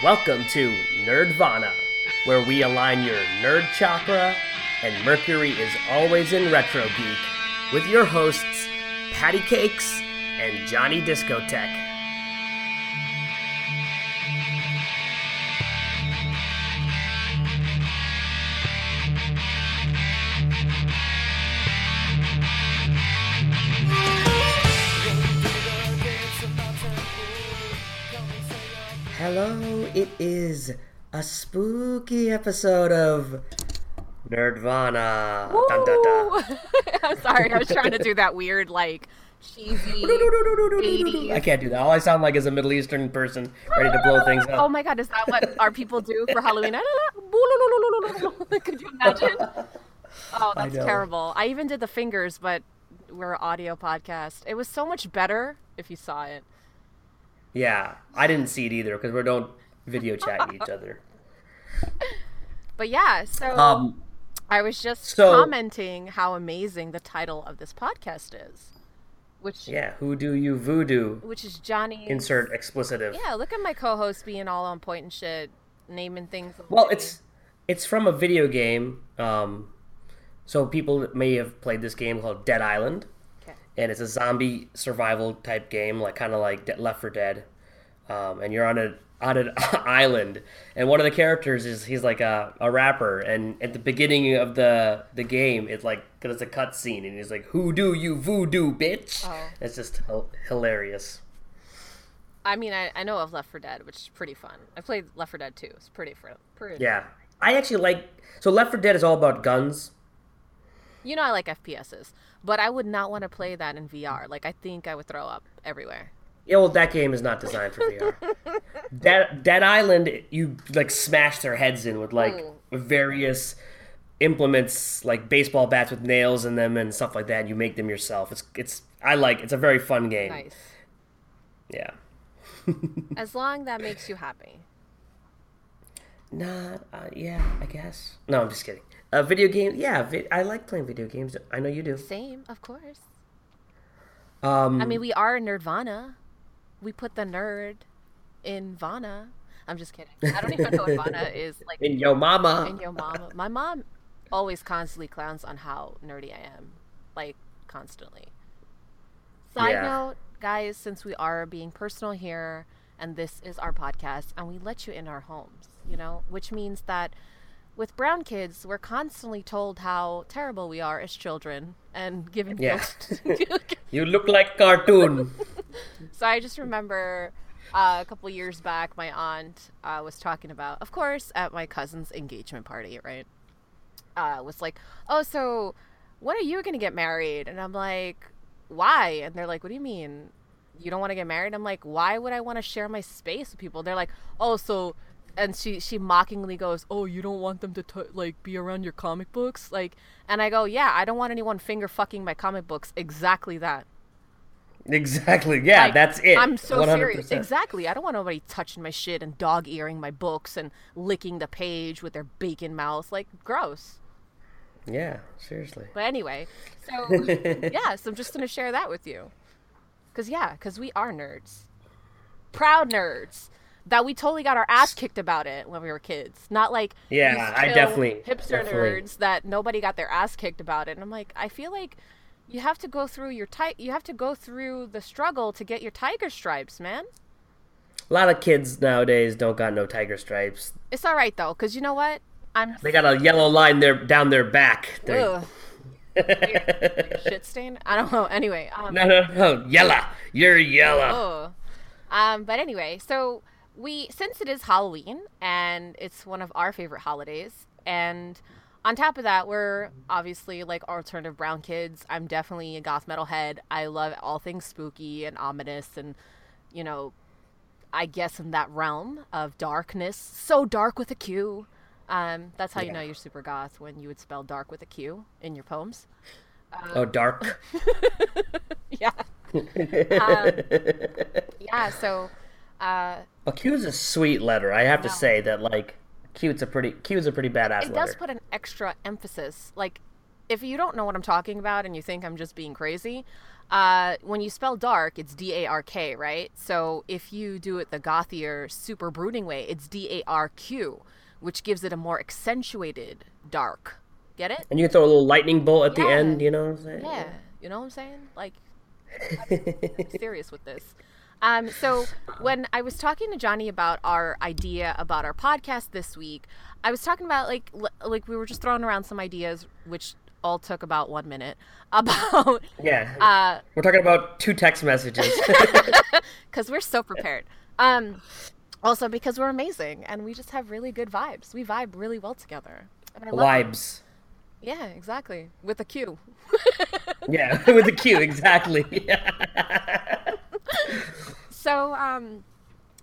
Welcome to Nerdvana, where we align your nerd chakra and Mercury is always in Retro Geek with your hosts, Patty Cakes and Johnny Discotheque. It is a spooky episode of Nerdvana. Dun, dun, dun. I'm sorry, I was trying to do that weird, like, cheesy 80s. I can't do that. All I sound like is a Middle Eastern person ready to blow things up. Oh my god, is that what our people do for Halloween? Could you imagine? Oh, that's know. terrible. I even did the fingers, but we're an audio podcast. It was so much better if you saw it. Yeah, I didn't see it either because we don't video chat each other. But yeah, so Um, I was just so- commenting how amazing the title of this podcast is, which yeah, who do you voodoo? which is Johnny. Insert explicitive. Yeah, look at my co-host being all on point and shit, naming things. Well, it's it's from a video game. Um, so people may have played this game called Dead Island. okay. and it's a zombie survival type game, like kind of like De- Left for Dead. Um, and you're on a on an island, and one of the characters is he's like a, a rapper, and at the beginning of the the game, it's like there's a cutscene, and he's like, "Who do you voodoo, bitch?" Oh. It's just hilarious. I mean, I, I know of Left 4 Dead, which is pretty fun. I played Left 4 Dead too. It's pretty fun. Pretty. Yeah, I actually like. So Left 4 Dead is all about guns. You know, I like FPSs, but I would not want to play that in VR. Like, I think I would throw up everywhere. Yeah, well, that game is not designed for VR. Dead, Dead Island, you like smash their heads in with like Ooh. various implements, like baseball bats with nails in them and stuff like that. And you make them yourself. It's it's I like. It's a very fun game. Nice. Yeah. As long that makes you happy. Nah. Uh, yeah. I guess. No, I'm just kidding. Uh, video game. Yeah. Vi- I like playing video games. I know you do. Same, of course. Um. I mean, we are Nerdvana. We put the nerd in Vana. I'm just kidding. I don't even know what Vana is. Like, in yo mama. In your mama. My mom always constantly clowns on how nerdy I am, like constantly. Side Yeah. note, guys, since we are being personal here, and this is our podcast, and we let you in our homes, you know, which means that with brown kids, we're constantly told how terrible we are as children and given Yeah. you look like cartoon. So I just remember uh, a couple years back, my aunt uh, was talking about, of course, at my cousin's engagement party, right? Uh, was like, oh, so when are you gonna get married? And I'm like, why? And they're like, what do you mean? You don't want to get married? I'm like, why would I want to share my space with people? They're like, oh, so. And she she mockingly goes, "Oh, you don't want them to t- like be around your comic books, like?" And I go, "Yeah, I don't want anyone finger fucking my comic books. Exactly that." exactly. Yeah. Like, that's it. I'm so 100%. serious. Exactly. I don't want nobody touching my shit and dog earing my books and licking the page with their bacon mouth. Like, gross. Yeah. Seriously. But anyway, so yeah, so I'm just gonna share that with you. Cause yeah, cause we are nerds, proud nerds. That we totally got our ass kicked about it when we were kids. Not like Yeah, I definitely- hipster definitely. nerds that nobody got their ass kicked about it. And I'm like, I feel like you have to go through your ti- you have to go through the struggle to get your tiger stripes, man. A lot of kids nowadays don't got no tiger stripes. It's all right though, cause you know what? I'm They got a yellow line there down their back. Shit stain. I don't know. Anyway, um, no, no, no, yellow. You're yellow. oh. um, but anyway, so we since it is Halloween and it's one of our favorite holidays, and on top of that, we're obviously like alternative brown kids. I'm definitely a goth metal head. I love all things spooky and ominous, and you know, I guess in that realm of darkness, so dark with a Q. Um, that's how you know you're super goth when you would spell dark with a Q in your poems. Oh, dark. Yeah. um, yeah. So, uh, Well, Q is a sweet letter. I have to say that, like, Q's a pretty Q's a pretty badass it letter. does put an extra emphasis. Like, if you don't know what I'm talking about and you think I'm just being crazy, uh, when you spell dark, it's D A R K, right? So if you do it the gothier, super brooding way, it's D A R Q, which gives it a more accentuated dark. Get it? And you can throw a little lightning bolt at the end, you know what I'm saying? Yeah, you know what I'm saying? Like, I'm serious with this. Um, so when I was talking to Johnny about our idea about our podcast this week, I was talking about like l- like we were just throwing around some ideas, which all took about one minute about Yeah. uh We're talking about two text messages. because we're so prepared. Um, also because we're amazing and we just have really good vibes. We vibe really well together. Vibes. Yeah, exactly. With a Q. Yeah, with a Q, Q, exactly. so um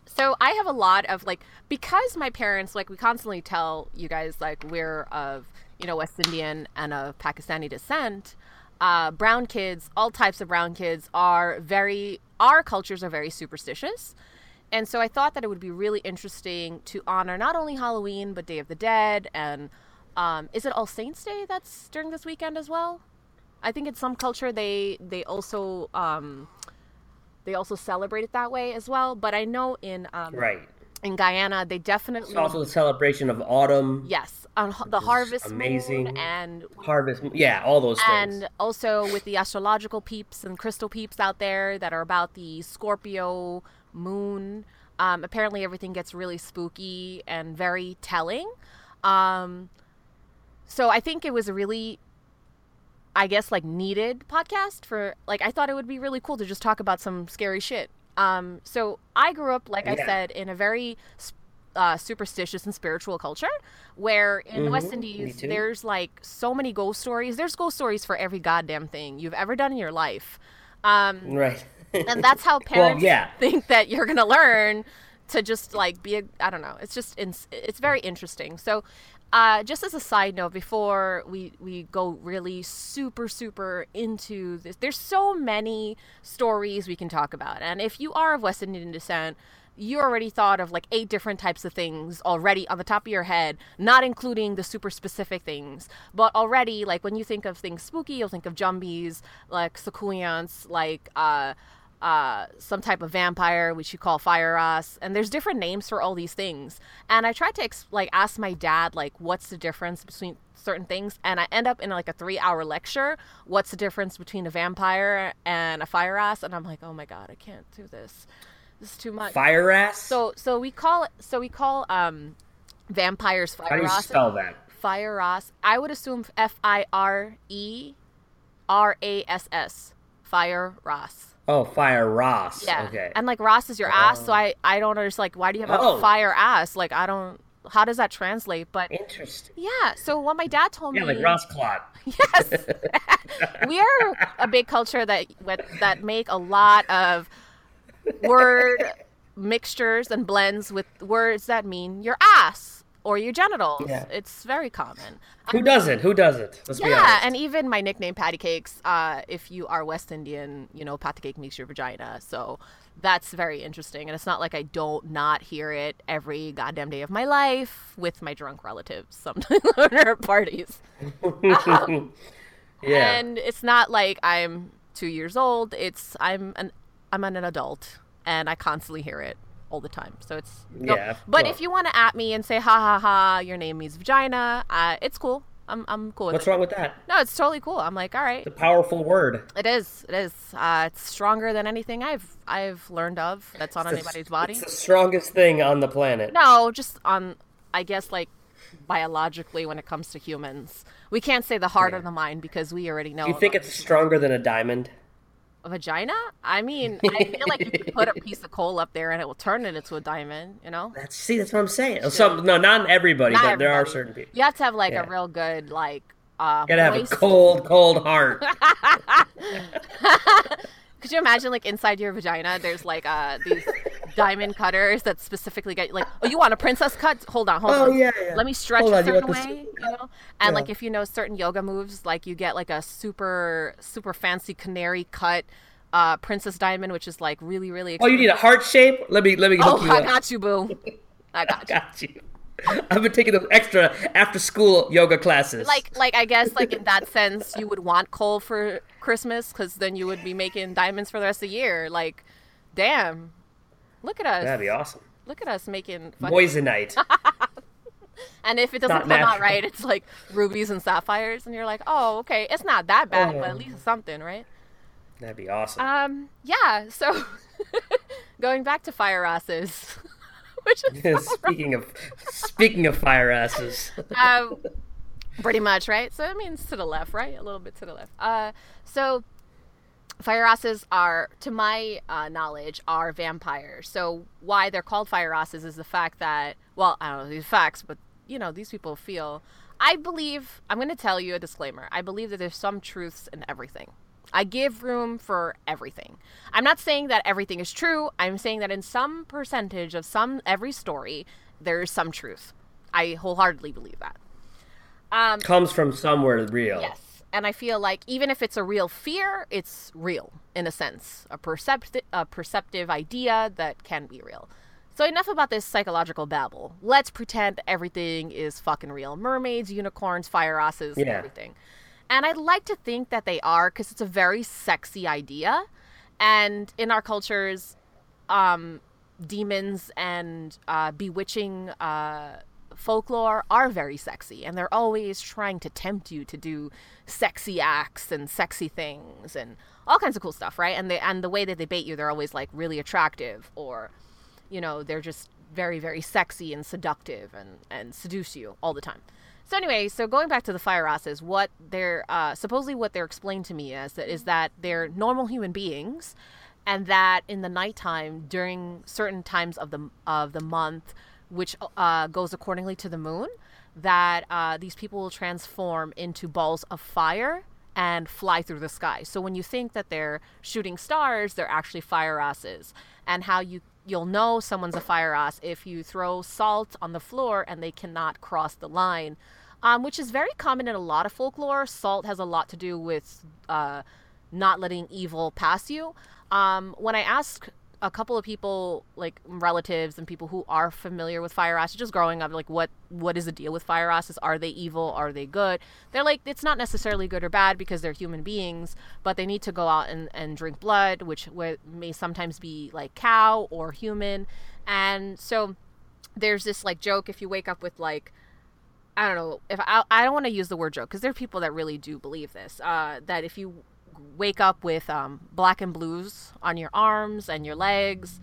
so i have a lot of like because my parents like we constantly tell you guys like we're of you know west indian and of pakistani descent uh, brown kids all types of brown kids are very our cultures are very superstitious. And so i thought that it would be really interesting to honor not only halloween but day of the dead and um, is it all saints day that's during this weekend as well? I think in some culture they they also um, they also celebrate it that way as well. But I know in um, right. in Guyana they definitely It's also the celebration of autumn, yes on the harvest amazing. moon and harvest. Yeah, all those things. and also with the astrological peeps and crystal peeps out there that are about the Scorpio moon. Um, apparently everything gets really spooky and very telling. Um, so I think it was really I guess like needed podcast for like I thought it would be really cool to just talk about some scary shit. Um, so I grew up, like I said, in a very uh, superstitious and spiritual culture, where in the West Indies there's like so many ghost stories. There's ghost stories for every goddamn thing you've ever done in your life. Um, right. and that's how parents yeah. think that you're gonna learn to just like be a i don't know it's just it's, it's very interesting so uh, just as a side note before we we go really super super into this there's so many stories we can talk about and if you are of west indian descent you already thought of like eight different types of things already on the top of your head, not including the super specific things. But already, like when you think of things spooky, you'll think of jumbies, like soucouyants, like uh, uh, some type of vampire, which you call fire ras. And there's different names for all these things. And I tried to ex- like ask my dad like what's the difference between certain things, and I end up in like a three hour lecture. What's the difference between a vampire and a fire ras? And I'm like, oh my god, I can't do this. This is too much. Fire ass. So so we call it. so we call um vampires fire. how do you spell that? Fire ras. I would assume F I R E R A S S. Fire ras. Oh, fire Ross. Yeah. Okay. And like Ross is your ass, so oh. I I don't understand like why do you have Oh. a fire ass? Like I don't how does that translate? But Interesting. yeah, so what my dad told Yeah, me Yeah, like Ross Clot. Yes. we are a big culture that that make a lot of word mixtures and blends with words that mean your ass or your genitals. Yeah. It's very common. Who doesn't? Who doesn't? Let's be Yeah, and even my nickname Patty Cakes, uh, if you are West Indian, you know, patty cake means your vagina. So that's very interesting. And it's not like I don't not hear it every goddamn day of my life with my drunk relatives sometimes at parties. yeah. And it's not like I'm two years old. It's I'm an I'm an adult and I constantly hear it all the time. So it's no- Yeah, But well- if you want to at me and say ha ha ha, your name means vagina, uh, it's cool. I'm I'm cool with What's it. wrong with that? No, it's totally cool. I'm like, all right, The powerful word. it is. It is. Uh, it's stronger than anything I've I've learned of that's on It's the- anybody's body. It's the strongest thing on the planet. No, just on I guess like biologically when it comes to humans. We can't say the heart Yeah. or the mind because we already know. Do you think it's stronger than a diamond? Vagina? I mean, I feel like you could put a piece of coal up there and it will turn it into a diamond. You know, That's see, that's what I'm saying. Some no, not everybody, Not but there are certain people. you have to have like Yeah. a real good like. Uh, You gotta have a cold, cold heart. Could you imagine, like inside your vagina, there's like uh these diamond cutters that specifically get like, oh, you want a princess cut? Hold on, hold Oh, on. yeah, yeah. Let me stretch Hold a on, you certain want way, you know. And Yeah. like if you know certain yoga moves, like you get like a super super fancy canary cut uh princess diamond, which is like really really. Oh, you need a heart shape? Let me let me hook Oh, you I up. got you, boo. I got you. Got you. I've been taking those extra after school yoga classes. Like, like I guess, like in that sense, you would want coal for Christmas because then you would be making diamonds for the rest of the year. Like, damn, look at us. That'd be awesome. Look at us making fucking... moissanite. and if it doesn't Not come natural. out right, it's like rubies and sapphires, and you're like, oh, okay, it's not that bad, but at Oh. least it's something, right? That'd be awesome. Um, yeah. So going back to fire asses, which is speaking of speaking of fire asses, um, pretty much right. So it means to the left, right? A little bit to the left. Uh, so fire asses are, to my uh, knowledge, are vampires. So why they're called fire asses is the fact that, well, I don't know these facts, but you know these people feel. I believe I'm going to tell you a disclaimer. I believe that there's some truths in everything. I give room for everything. I'm not saying that everything is true. I'm saying that in some percentage of some every story, there is some truth. I wholeheartedly believe that. Um, comes from somewhere real. Yes. And I feel like even if it's a real fear, it's real in a sense, a percept- a perceptive idea that can be real. So enough about this psychological babble. Let's pretend everything is fucking real. Mermaids, unicorns, fire asses, Yeah. everything. And I'd like to think that they are because it's a very sexy idea. And in our cultures, um, demons and uh, bewitching uh, folklore are very sexy, and they're always trying to tempt you to do sexy acts and sexy things and all kinds of cool stuff, right? And they and the way that they bait you, they're always like really attractive, or you know, they're just very very sexy and seductive and and seduce you all the time. So anyway, so going back to the fire asses, what they're uh, supposedly what they're explained to me as that is that they're normal human beings, and that in the nighttime during certain times of the of the month, which uh, goes accordingly to the moon, that uh, these people will transform into balls of fire and fly through the sky. So when you think that they're shooting stars, they're actually fire asses. And how you you'll know someone's a fire ass if you throw salt on the floor and they cannot cross the line, um, which is very common in a lot of folklore. Salt has a lot to do with uh, not letting evil pass you. Um, when I ask a couple of people, like relatives and people who are familiar with fire asses, just growing up, like what what is the deal with fire asses? Are they evil? Are they good? They're like it's not necessarily good or bad because they're human beings, but they need to go out and, and drink blood, which may sometimes be like cow or human, and so there's this like joke if you wake up with like I don't know if I, I don't want to use the word joke because there are people that really do believe this. Uh, that if you wake up with um, black and blues on your arms and your legs,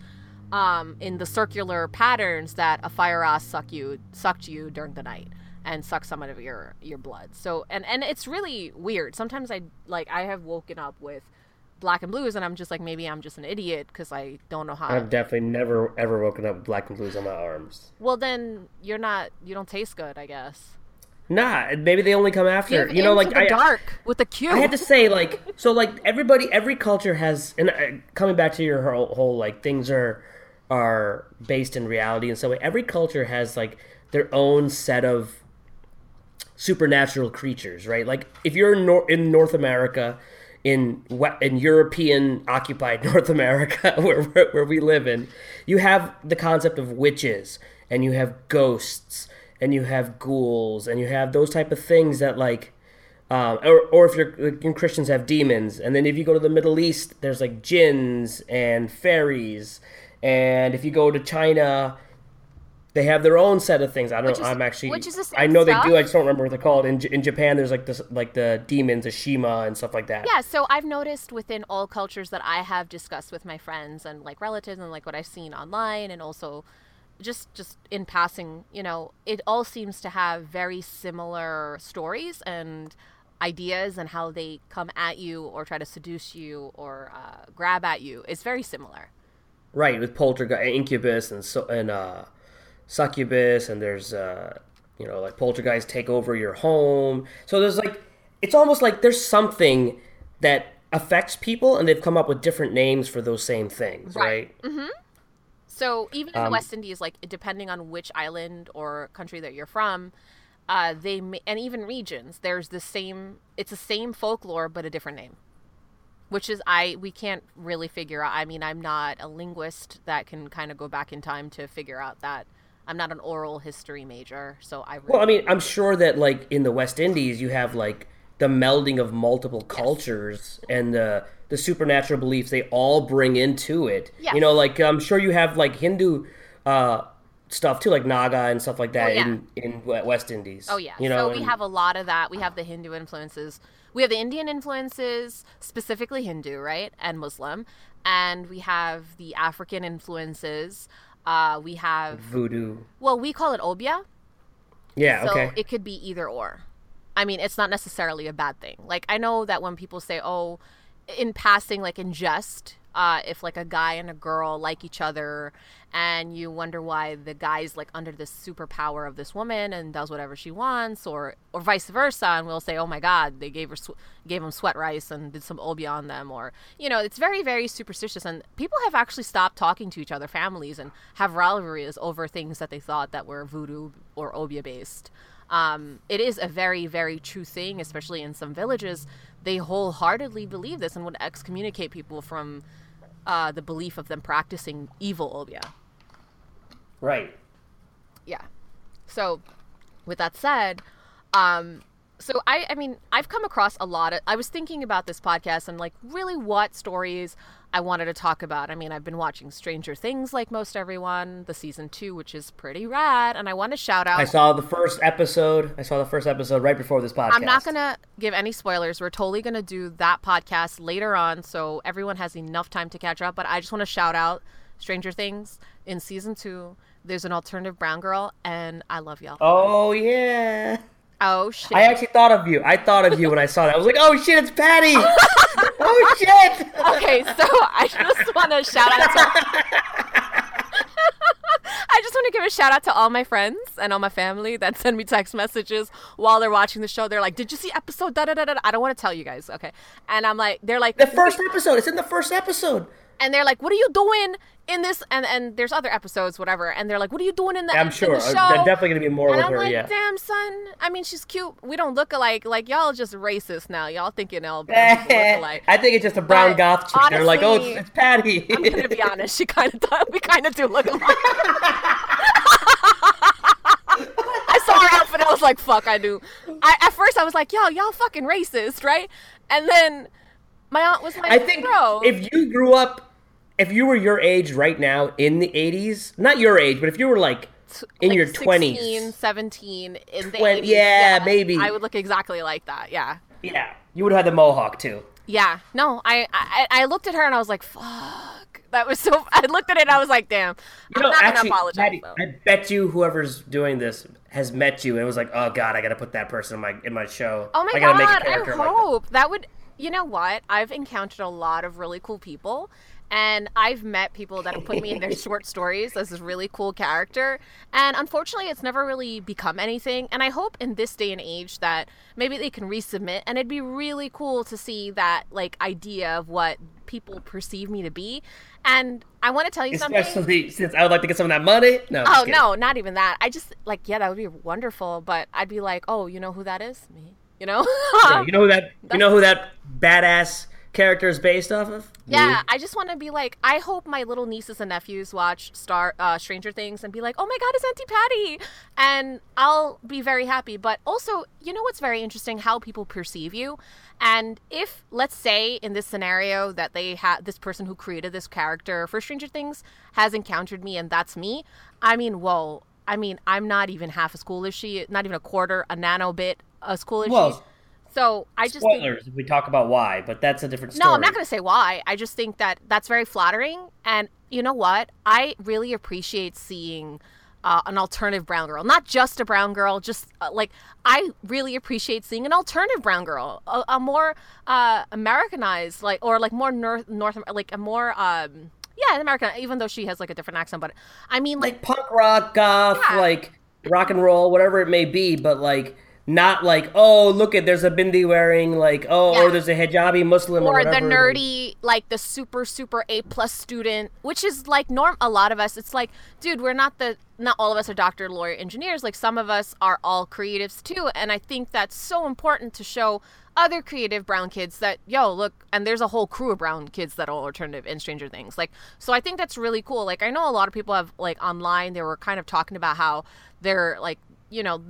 um, in the circular patterns that a fire ass suck you sucked you during the night and suck some of your your blood. So and and it's really weird. Sometimes I like I have woken up with black and blues and I'm just like maybe I'm just an idiot because I don't know how. I've definitely never ever woken up with black and blues on my arms. well then you're not you don't taste good I guess. Nah, maybe they only come after. Give you know, like the I, dark with the Q. I had to say, like, so, like, everybody, every culture has, and uh, coming back to your whole, whole like, things are are based in reality in some way. Every culture has like their own set of supernatural creatures, right? Like, if you're in, Nor- in North America, in in European occupied North America, where, where where we live in, you have the concept of witches, and you have ghosts, and you have ghouls, and you have those type of things that like um, or, or if you're like, Christians have demons, and then if you go to the Middle East, there's like jinns and fairies, and if you go to China, they have their own set of things. I don't Which know. is- I'm actually. which is the same I know they do. I just don't remember what they're called. In, in Japan, there's like this, like the demons, the Shima, and stuff like that. Yeah, so I've noticed within all cultures that I have discussed with my friends and like relatives and like what I've seen online and also just just in passing, you know, it all seems to have very similar stories and ideas and how they come at you or try to seduce you or uh, grab at you. It's very similar. Right, with poltergeist, incubus, and so and uh, succubus, and there's uh, you know like poltergeist take over your home. So there's like it's almost like there's something that affects people, and they've come up with different names for those same things, Right. right? So even in Um, the West Indies, like depending on which island or country that you're from, uh, they ma- and even regions, there's the same. It's the same folklore but a different name, which is I we can't really figure out. I mean, I'm not a linguist that can kind of go back in time to figure out that I'm not an oral history major, so I. Really Well, I mean, I'm sure that like in the West Indies, you have like the melding of multiple cultures and the the supernatural beliefs they all bring into it. Yes. You know, like I'm sure you have like Hindu uh, stuff too, like Naga and stuff like that Oh, yeah. in in West Indies. Oh yeah. you know, so we and- have a lot of that. We have the Hindu influences. We have the Indian influences, specifically Hindu, right, and Muslim, and we have the African influences. Uh, we have voodoo. well, we call it obeah, Yeah. so okay. it could be either or. I mean, it's not necessarily a bad thing. Like I know that when people say, "Oh," in passing, like in jest, uh, if like a guy and a girl like each other, and you wonder why the guy's like under this superpower of this woman and does whatever she wants, or or vice versa, and we'll say, "Oh my God, they gave her sw- gave him sweat rice and did some obeah on them," or you know, it's very very superstitious, and people have actually stopped talking to each other, families, and have rivalries over things that they thought that were voodoo or obeah based um, it is a very, very true thing, especially in some villages. They wholeheartedly believe this and would excommunicate people from uh, the belief of them practicing evil obeah. right. Yeah. So, with that said, um, so I, I mean, I've come across a lot of. I was thinking about this podcast and like really what stories I wanted to talk about. I mean, I've been watching Stranger Things like most everyone, the season two, which is pretty rad, and I want to shout out. I saw the first episode. I saw the first episode right before this podcast. I'm not going to give any spoilers. We're totally going to do that podcast later on so everyone has enough time to catch up. But I just want to shout out Stranger Things in season two. There's an alternative brown girl, and I love y'all. Oh yeah. Oh, shit. I actually thought of you. I thought of you when I saw that. I was like, oh shit, it's Patty. oh shit. okay, so I just want to shout out to. I just want to give a shout out to all my friends and all my family that send me text messages while they're watching the show. They're like, "Did you see episode da da da da?" I don't want to tell you guys, okay? And I'm like, they're like, The first episode. It's in the first episode. And they're like, "What are you doing in this?" And and there's other episodes, whatever. And they're like, "What are you doing in the?" I'm sure. the show? There's definitely gonna be more And with I'm her. like, yeah. damn, son. I mean, she's cute. We don't look alike. Like y'all just racist now. Y'all thinking all alike. I think it's just a brown But goth chick. They're like, oh, it's, it's Patty. I'm gonna be honest. She kind of we kind of do look alike. I saw her outfit. And I was like, "Fuck, I do." I, at first, I was like, "Yo, y'all fucking racist, right?" And then my aunt was like, I think "Bro, if you grew up, if you were your age right now in the 80s, not your age, but if you were like in like your 16, 20s, 17 in the Twen- 80s, yeah, maybe. I would look exactly like that. Yeah, yeah, you would have had the mohawk too. yeah. No, I, I I looked at her and I was like, "Fuck." That was so. I looked at it and I was like, "Damn." You I'm know, not actually, gonna apologize. I bet you whoever's doing this has met you and was like, "Oh God, I got to put that person in my in my show. Oh my I gotta god, make a I character like that." hope that would. You know what? I've encountered a lot of really cool people, and I've met people that have put me in their short stories as this really cool character. And unfortunately, it's never really become anything. And I hope in this day and age that maybe they can resubmit, and it'd be really cool to see that like idea of what people perceive me to be. And I want to tell you something. Especially since I would like to get some of that money. No. Oh no, not even that. I just like yeah, that would be wonderful. But I'd be like, oh, you know who that is? Me. You know? Yeah, you know who that? You know who that badass character is based off of? Yeah, Me. I just want to be like, I hope my little nieces and nephews watch Star uh, Stranger Things and be like, oh my god, it's Auntie Patty, and I'll be very happy. But also, you know what's very interesting? How people perceive you, and if let's say in this scenario that they had this person who created this character for Stranger Things has encountered me and that's me, I mean, whoa. I mean, I'm not even half as cool as she, not even a quarter, a nano bit as cool as Well. So I just think Spoilers if we talk about why, but that's a different story. no, I'm not going to say why. I just think that that's very flattering. And you know what? I really appreciate seeing uh, an alternative brown girl, not just a brown girl. Just uh, like I really appreciate seeing an alternative brown girl, a, a more uh, Americanized, like or like more North North, like a more. Um, yeah, American. Even though she has like a different accent, but I mean, like, like punk rock, goth, Yeah. like rock and roll, whatever it may be, but like not like oh look at there's a bindi wearing like oh Yeah. or there's a hijabi Muslim or, or the nerdy like the super super a plus student which is like norm a lot of us it's like dude we're not the not all of us are doctor lawyer engineers like some of us are all creatives too and i think that's so important to show other creative brown kids that yo look and there's a whole crew of brown kids that are alternative in stranger things like so i think that's really cool like i know a lot of people have like online they were kind of talking about how they're like you know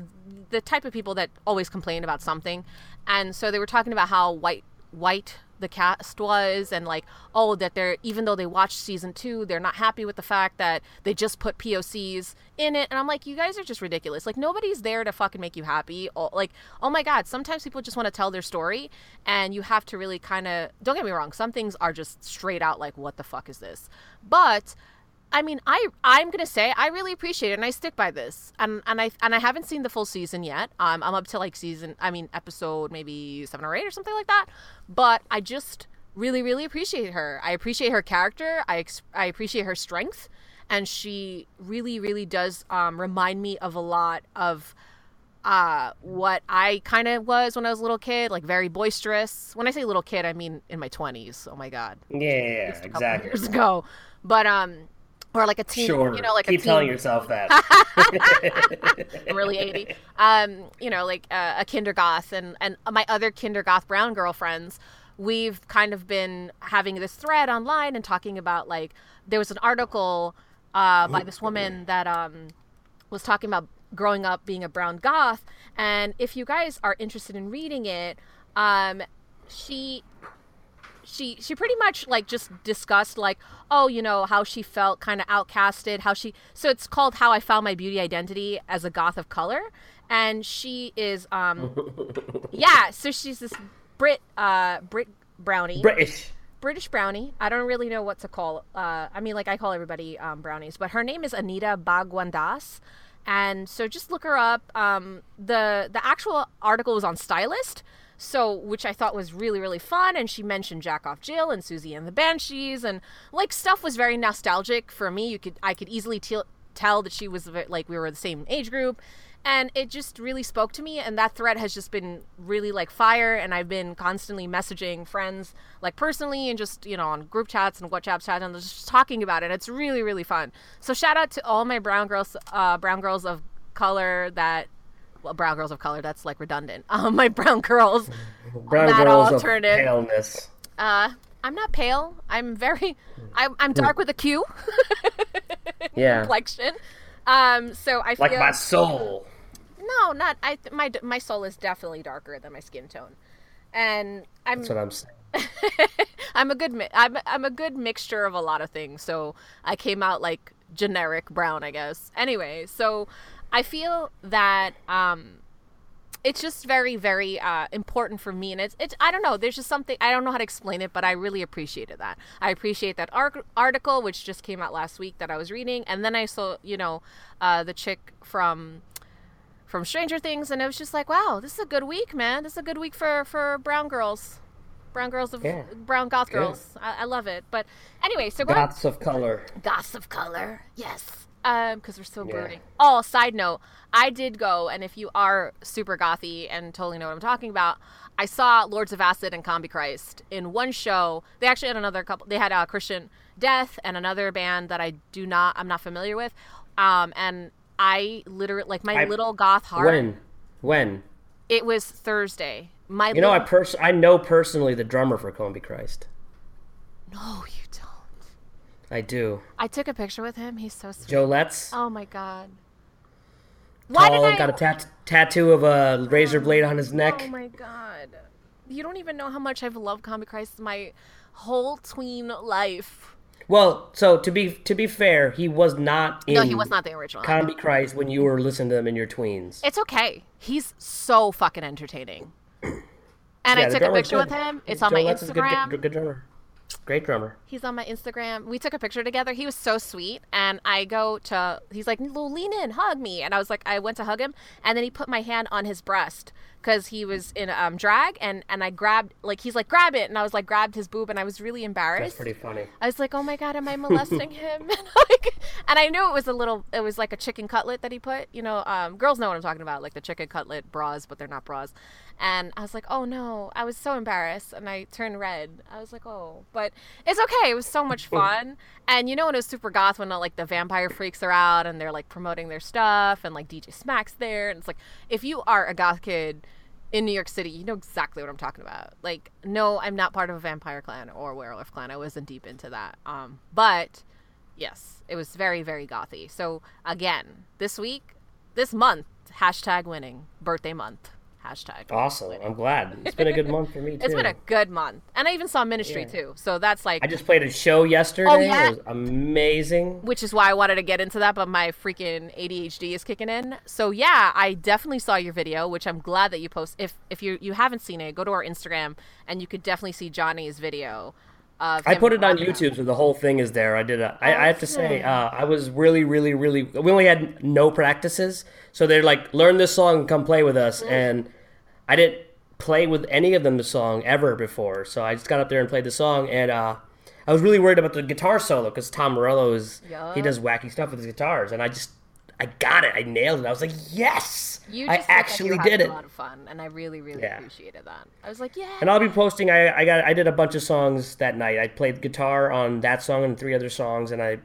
the type of people that always complain about something. And so they were talking about how white white the cast was and like oh that they're even though they watched season two they're not happy with the fact that they just put pocs in it. And i'm like you guys are just ridiculous. Like nobody's there to fucking make you happy. Or like oh my god sometimes people just want to tell their story and you have to really kind of don't get me wrong some things are just straight out like what the fuck is this? But I mean, I I'm gonna say I really appreciate it, and I stick by this. And and I and I haven't seen the full season yet. Um, I'm up to like season, I mean, episode maybe seven or eight or something like that. But I just really really appreciate her. I appreciate her character. I ex- I appreciate her strength, and she really really does um, remind me of a lot of uh, what I kind of was when I was a little kid, like very boisterous. When I say little kid, I mean in my 20s. Oh my god, yeah, yeah, yeah, exactly years ago. But um, or like a teen, sure you know, like keep a telling yourself that I'm really 80. Um, you know, like uh, a kindergoth and and my other kindergoth brown girlfriends. We've kind of been having this thread online and talking about like there was an article uh, by this woman that um, was talking about growing up being a brown goth, and if you guys are interested in reading it, um, she she she pretty much like just discussed like oh you know how she felt kind of outcasted how she so it's called how i found my beauty identity as a goth of color. And she is um yeah so she's this brit uh brit brownie. British. British brownie. I don't really know what to call uh i mean like i call everybody um brownies but her name is Anita Bhagwandas. And so just look her up. Um the the actual article was on stylist so which i thought was really really fun and she mentioned jack off jill and Siouxsie and the Banshees and like stuff was very nostalgic for me. You could i could easily tell tell that she was like we were the same age group and it just really spoke to me and that thread has just been really like fire and i've been constantly messaging friends like personally and just you know on group chats and whatsapp chats and just talking about it it's really really fun. So shout out to all my brown girls uh, brown girls of color that well, brown girls of color that's like redundant. Um, my brown girls brown that girls of alternative. paleness. Uh, i'm not pale. I'm very i'm, I'm dark with a q. Yeah. Complexion. Um so i feel like my soul. No, not I. My my soul is definitely darker than my skin tone, and I'm that's what i'm saying. I'm a good mi- I'm I'm a good mixture of a lot of things. So I came out like generic brown, I guess. Anyway, so I feel that um, it's just very very uh, important for me, and it's it's I don't know. There's just something I don't know how to explain it, but I really appreciated that. I appreciate that ar- article which just came out last week that I was reading, and then I saw you know uh, the chick from from Stranger Things, and it was just like, wow, this is a good week, man. This is a good week for for brown girls, brown girls of Yeah. brown goth girls. I, I love it. But anyway, so go goths of color goths of color, yes, um, because we're so Yeah. brooding. Oh, side note, I did go, and if you are super gothy and totally know what I'm talking about, I saw Lords of Acid and Combichrist in one show. They actually had another couple. They had uh, Christian Death and another band that I do not, I'm not familiar with. Um, and I literally like my I- little goth heart. when when It was Thursday. My you know i little- pers- i know personally the drummer for Combichrist no, you. I do I took a picture with him. He's so sweet. Joe Letz Oh my god. Why tall, did I? got a tat- tattoo of a razor oh blade on his neck Oh my god. You don't even know how much I've loved Combichrist my whole tween life. Well, so to be to be fair, he was not in No, he was not the original. Combichrist when you were listening to them in your tweens. It's okay. He's so fucking entertaining. And Yeah, I took a picture good. with him. It's on Joe my Letz is a good, Instagram. good, good drummer. Great drummer. He's on my Instagram. We took a picture together. He was so sweet. And I go to, he's like, lean in, hug me. And I was like, I went to hug him. And then he put my hand on his breast because he was in um, drag and and I grabbed like he's like grab it and I was like grabbed his boob and I was really embarrassed. That's pretty funny. I was like, oh my god, am I molesting him? and, like, and I knew it was a little, it was like a chicken cutlet that he put. You know, um, girls know what I'm talking about, like the chicken cutlet bras, but they're not bras. And I was like, oh no, I was so embarrassed, and I turned red. I was like, oh, but it's okay. It was so much fun, and you know, when it was super goth when uh, like the vampire freaks are out and they're like promoting their stuff, and like DJ Smack's there, and it's like if you are a goth kid in New York City, you know exactly what I'm talking about. Like, no, I'm not part of a vampire clan or werewolf clan. I wasn't deep into that. Um, but yes, it was very, very gothy. So again, this week, this month, hashtag winning birthday month. Hashtag. Awesome. I'm glad. It's been a good month for me too. It's been a good month, and I even saw Ministry Yeah. too. So that's like I just played a show yesterday. Oh, yeah? It was amazing. which is why I wanted to get into that, but my freaking ADHD is kicking in. So yeah, I definitely saw your video, which I'm glad that you post. If if you you haven't seen it, go to our Instagram and you could definitely see Johnny's video. I put it on. YouTube, so the whole thing is there. I did. A, I, I have to say, uh, I was really, really, really. We only had no practices, so they're like, learn this song and come play with us. And I didn't play with any of them the song ever before, so I just got up there and played the song. And uh, I was really worried about the guitar solo because Tom Morello is he does wacky stuff with his guitars, and I just I got it. I nailed it. I was like, yes, You I just looked like you actually did it. A lot of fun, and I really, really Yeah. appreciated that. I was like, yeah. And I'll be posting. I, I got I did a bunch of songs that night. I played guitar on that song and three other songs, and I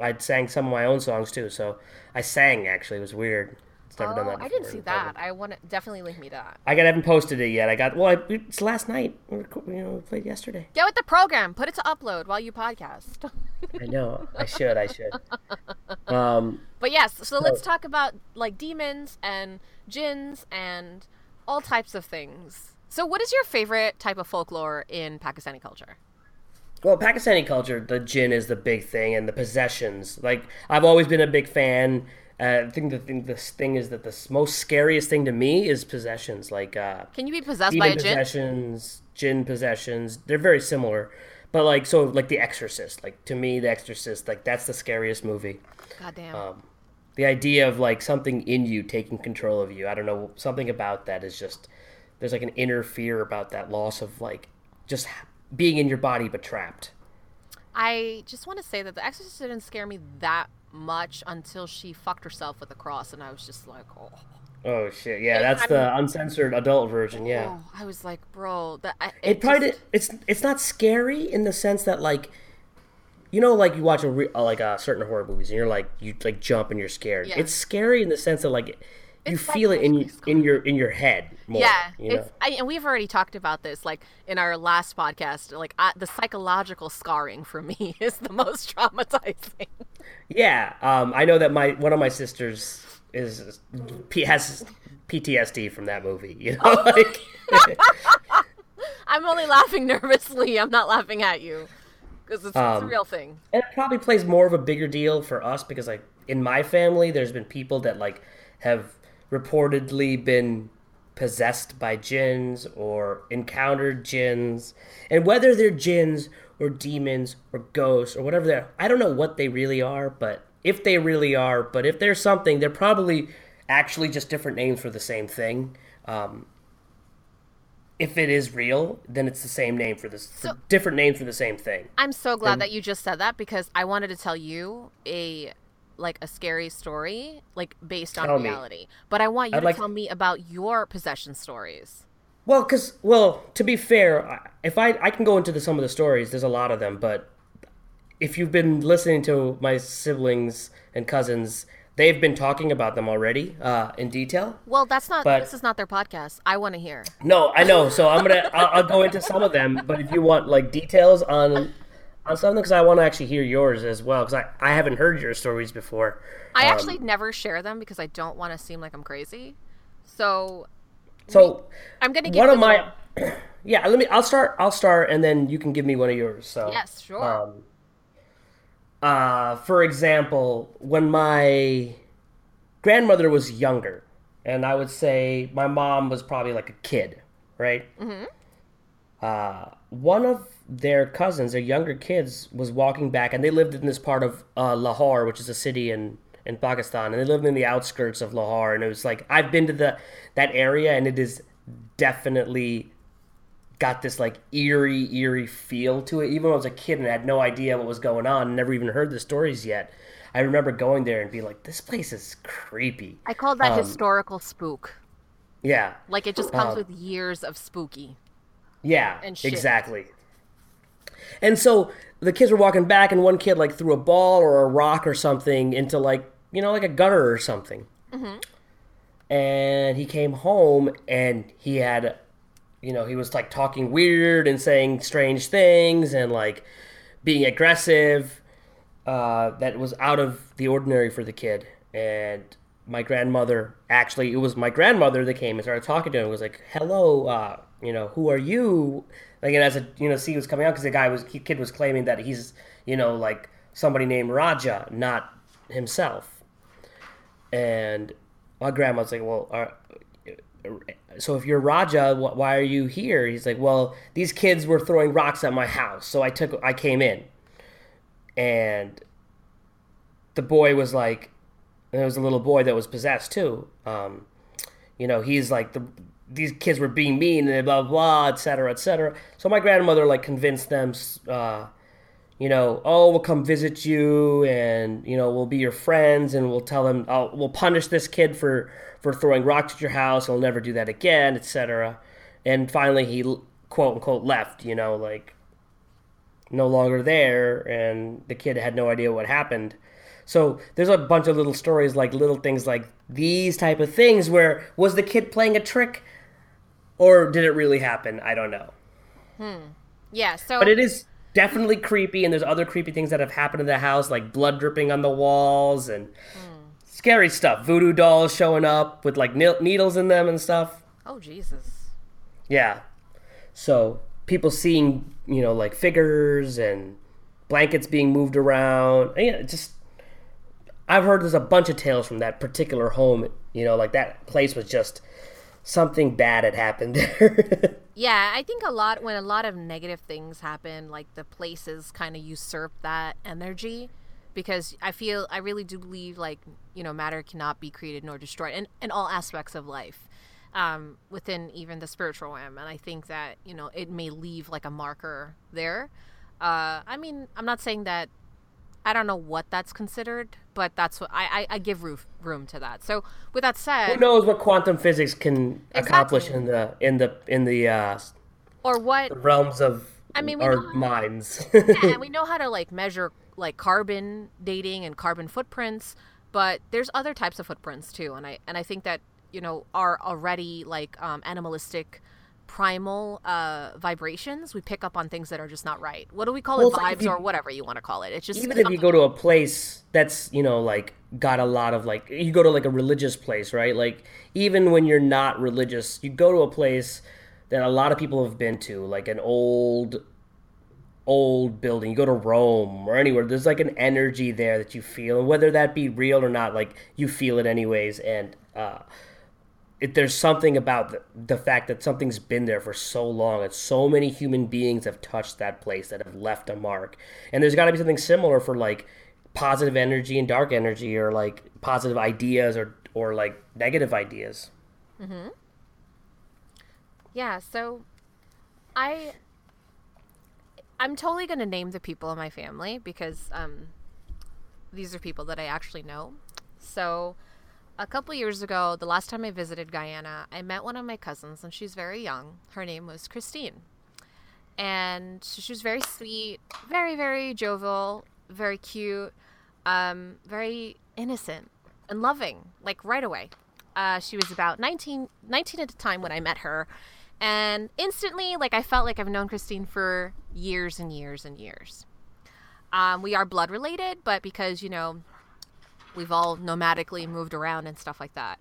I sang some of my own songs too. So I sang actually. It was weird. It's never done Oh, that. I didn't see that. I want to definitely link me to that. I got haven't posted it yet. I got well. I, it's last night. We You know, we played yesterday. Get with the program. Put it to upload while you podcast. I know. I should. I should. Um. But yes, so let's talk about like demons and jinns and all types of things. So, what is your favorite type of folklore in Pakistani culture? Well, Pakistani culture, the jinn is the big thing, and the possessions. Like I've always been a big fan. Uh, I think the thing, this thing is that the most scariest thing to me is possessions. Like uh, Can you be possessed by a jinn? possessions, jinn possessions. They're very similar, but like so, like The Exorcist. Like to me, The Exorcist, like that's the scariest movie. Goddamn. Um, the idea of like something in you taking control of you. I don't know. Something about that is just there's like an inner fear about that loss of like just being in your body but trapped. I just want to say that the Exorcist didn't scare me that much until she fucked herself with a cross, and I was just like, oh. Oh shit! Yeah, that's the uncensored adult version. Yeah, Oh, I was like, bro, that I, it probably just- it's it's not scary in the sense that like, you know, like you watch a re, like a certain horror movies and you're like you like jump and you're scared. Yeah. It's scary in the sense that like you feel it in in your in your head. More, yeah, you know? I, and we've already talked about this, like in our last podcast. Like I, the psychological scarring for me is the most traumatizing. Yeah, um, I know that my one of my sisters is has PTSD from that movie. You know, like I'm only laughing nervously. I'm not laughing at you because it's, it's a Um, real thing. and it probably plays more of a bigger deal for us because like in my family, there's been people that like have reportedly been possessed by jinns or encountered jinns, and whether they're jinns or demons or ghosts or whatever they're, I don't know what they really are, but if they really are, but if there's something, they're probably actually just different names for the same thing. Um, if it is real, then it's the same name for this, for different name for the same thing. I'm so glad that you just said that because I wanted to tell you a like a scary story, like based on Tell me. reality. But I want you I'd to like- tell me about your possession stories. Well, because well, to be fair, if I I can go into the, some of the stories, there's a lot of them, but if you've been listening to my siblings and cousins, they've been talking about them already uh, in detail. Well, that's not. But- this is not their podcast. I want to hear. No, I know, so I'm gonna I'll, I'll go into some of them, but if you want like details on on something, because I want to actually hear yours as well, because I I haven't heard your stories before. I Um, actually never share them because I don't want to seem like I'm crazy. So so I'm gonna give one of my little- yeah let me i'll start i'll start and then you can give me one of yours so Yes, sure. um, uh, for example when my grandmother was younger and i would say my mom was probably like a kid right mm-hmm. uh, one of their cousins their younger kids was walking back and they lived in this part of uh, lahore which is a city in in pakistan and they lived in the outskirts of lahore and it was like i've been to the that area and it is definitely got this like eerie, eerie feel to it. Even when I was a kid and I had no idea what was going on, and never even heard the stories yet. I remember going there and being like, "This place is creepy." I call that um, historical spook. Yeah, like it just comes um, with years of spooky. Yeah, exactly. And so the kids were walking back, and one kid like threw a ball or a rock or something into like you know like a gutter or something. Mm-hmm. And he came home and he had, you know, he was like talking weird and saying strange things and like being aggressive. Uh, that was out of the ordinary for the kid. And my grandmother actually, it was my grandmother that came and started talking to him. It was like, "Hello, uh, you know, who are you?" Like, and as a you know, see was coming out because the guy was kid was claiming that he's you know like somebody named Raja, not himself. And my grandma's like, "Well, are, so if you're Raja, why are you here?" He's like, "Well, these kids were throwing rocks at my house, so I took I came in." And the boy was like, there was a little boy that was possessed too. Um, you know, he's like the these kids were being mean and blah blah, etc. etc. So my grandmother like convinced them, uh, you know, oh, we'll come visit you, and you know, we'll be your friends, and we'll tell them, oh, we'll punish this kid for for throwing rocks at your house. He'll never do that again, etc. And finally, he quote unquote left. You know, like no longer there, and the kid had no idea what happened. So there's a bunch of little stories, like little things like these type of things, where was the kid playing a trick? Or did it really happen? I don't know. Hmm. Yeah. So, but it is definitely creepy, and there's other creepy things that have happened in the house, like blood dripping on the walls and hmm. scary stuff. Voodoo dolls showing up with like needles in them and stuff. Oh Jesus. Yeah. So people seeing, you know, like figures and blankets being moved around. Yeah, just I've heard there's a bunch of tales from that particular home. You know, like that place was just something bad had happened there. yeah, I think a lot when a lot of negative things happen, like the places kind of usurp that energy because I feel I really do believe like, you know, matter cannot be created nor destroyed in, in all aspects of life. Um, within even the spiritual realm. And I think that, you know, it may leave like a marker there. Uh, I mean, I'm not saying that I don't know what that's considered, but that's what I, I, I give room, room to that. So with that said, who knows what quantum physics can exactly. accomplish in the in the in the uh, or what realms of I mean, our minds. yeah, and we know how to like measure like carbon dating and carbon footprints, but there's other types of footprints too, and I and I think that you know are already like um, animalistic primal uh, vibrations, we pick up on things that are just not right. What do we call well, it? Vibes you, or whatever you want to call it. It's just even if you go to a place that's you know like got a lot of like you go to like a religious place, right? Like even when you're not religious, you go to a place that a lot of people have been to, like an old old building you go to rome or anywhere there's like an energy there that you feel and whether that be real or not like you feel it anyways and uh it, there's something about the, the fact that something's been there for so long and so many human beings have touched that place that have left a mark and there's got to be something similar for like positive energy and dark energy or like positive ideas or or like negative ideas mm-hmm. yeah so i i'm totally going to name the people in my family because um these are people that i actually know so a couple years ago, the last time I visited Guyana, I met one of my cousins, and she's very young. Her name was Christine. And she was very sweet, very, very jovial, very cute, um, very innocent and loving, like right away. Uh, she was about 19, 19 at the time when I met her. And instantly, like, I felt like I've known Christine for years and years and years. Um, we are blood related, but because, you know, we've all nomadically moved around and stuff like that.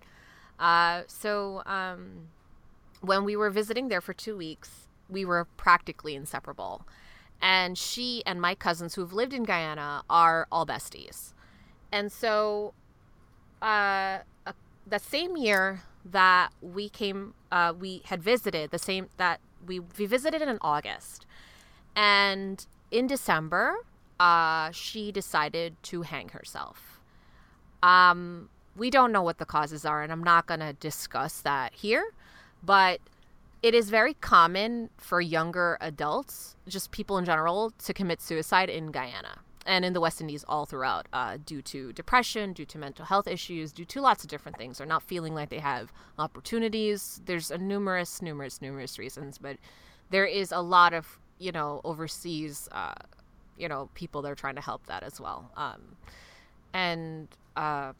Uh, so um, when we were visiting there for two weeks, we were practically inseparable. And she and my cousins who've lived in Guyana are all besties. And so uh, uh, the same year that we came, uh, we had visited, the same that we, we visited in August. And in December, uh, she decided to hang herself. Um, we don't know what the causes are, and I'm not going to discuss that here. But it is very common for younger adults, just people in general, to commit suicide in Guyana and in the West Indies all throughout uh, due to depression, due to mental health issues, due to lots of different things, or not feeling like they have opportunities. There's a numerous, numerous, numerous reasons, but there is a lot of, you know, overseas, uh, you know, people that are trying to help that as well. Um, and uh,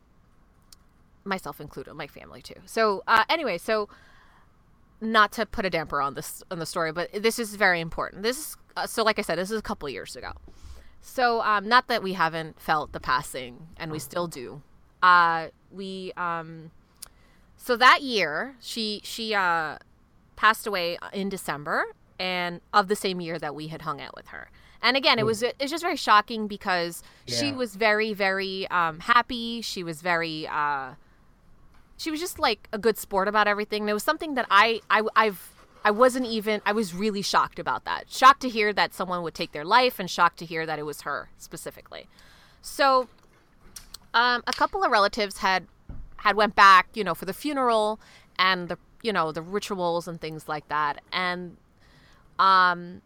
myself included, my family too. So uh, anyway, so not to put a damper on this on the story, but this is very important. This is uh, so, like I said, this is a couple years ago. So, um, not that we haven't felt the passing, and we still do. Uh, we um, so that year she she uh, passed away in December, and of the same year that we had hung out with her. And again, it was it's just very shocking because yeah. she was very very um, happy. She was very uh, she was just like a good sport about everything. And it was something that I, I I've I wasn't even I was really shocked about that. Shocked to hear that someone would take their life and shocked to hear that it was her specifically. So um, a couple of relatives had had went back, you know, for the funeral and the you know, the rituals and things like that. And um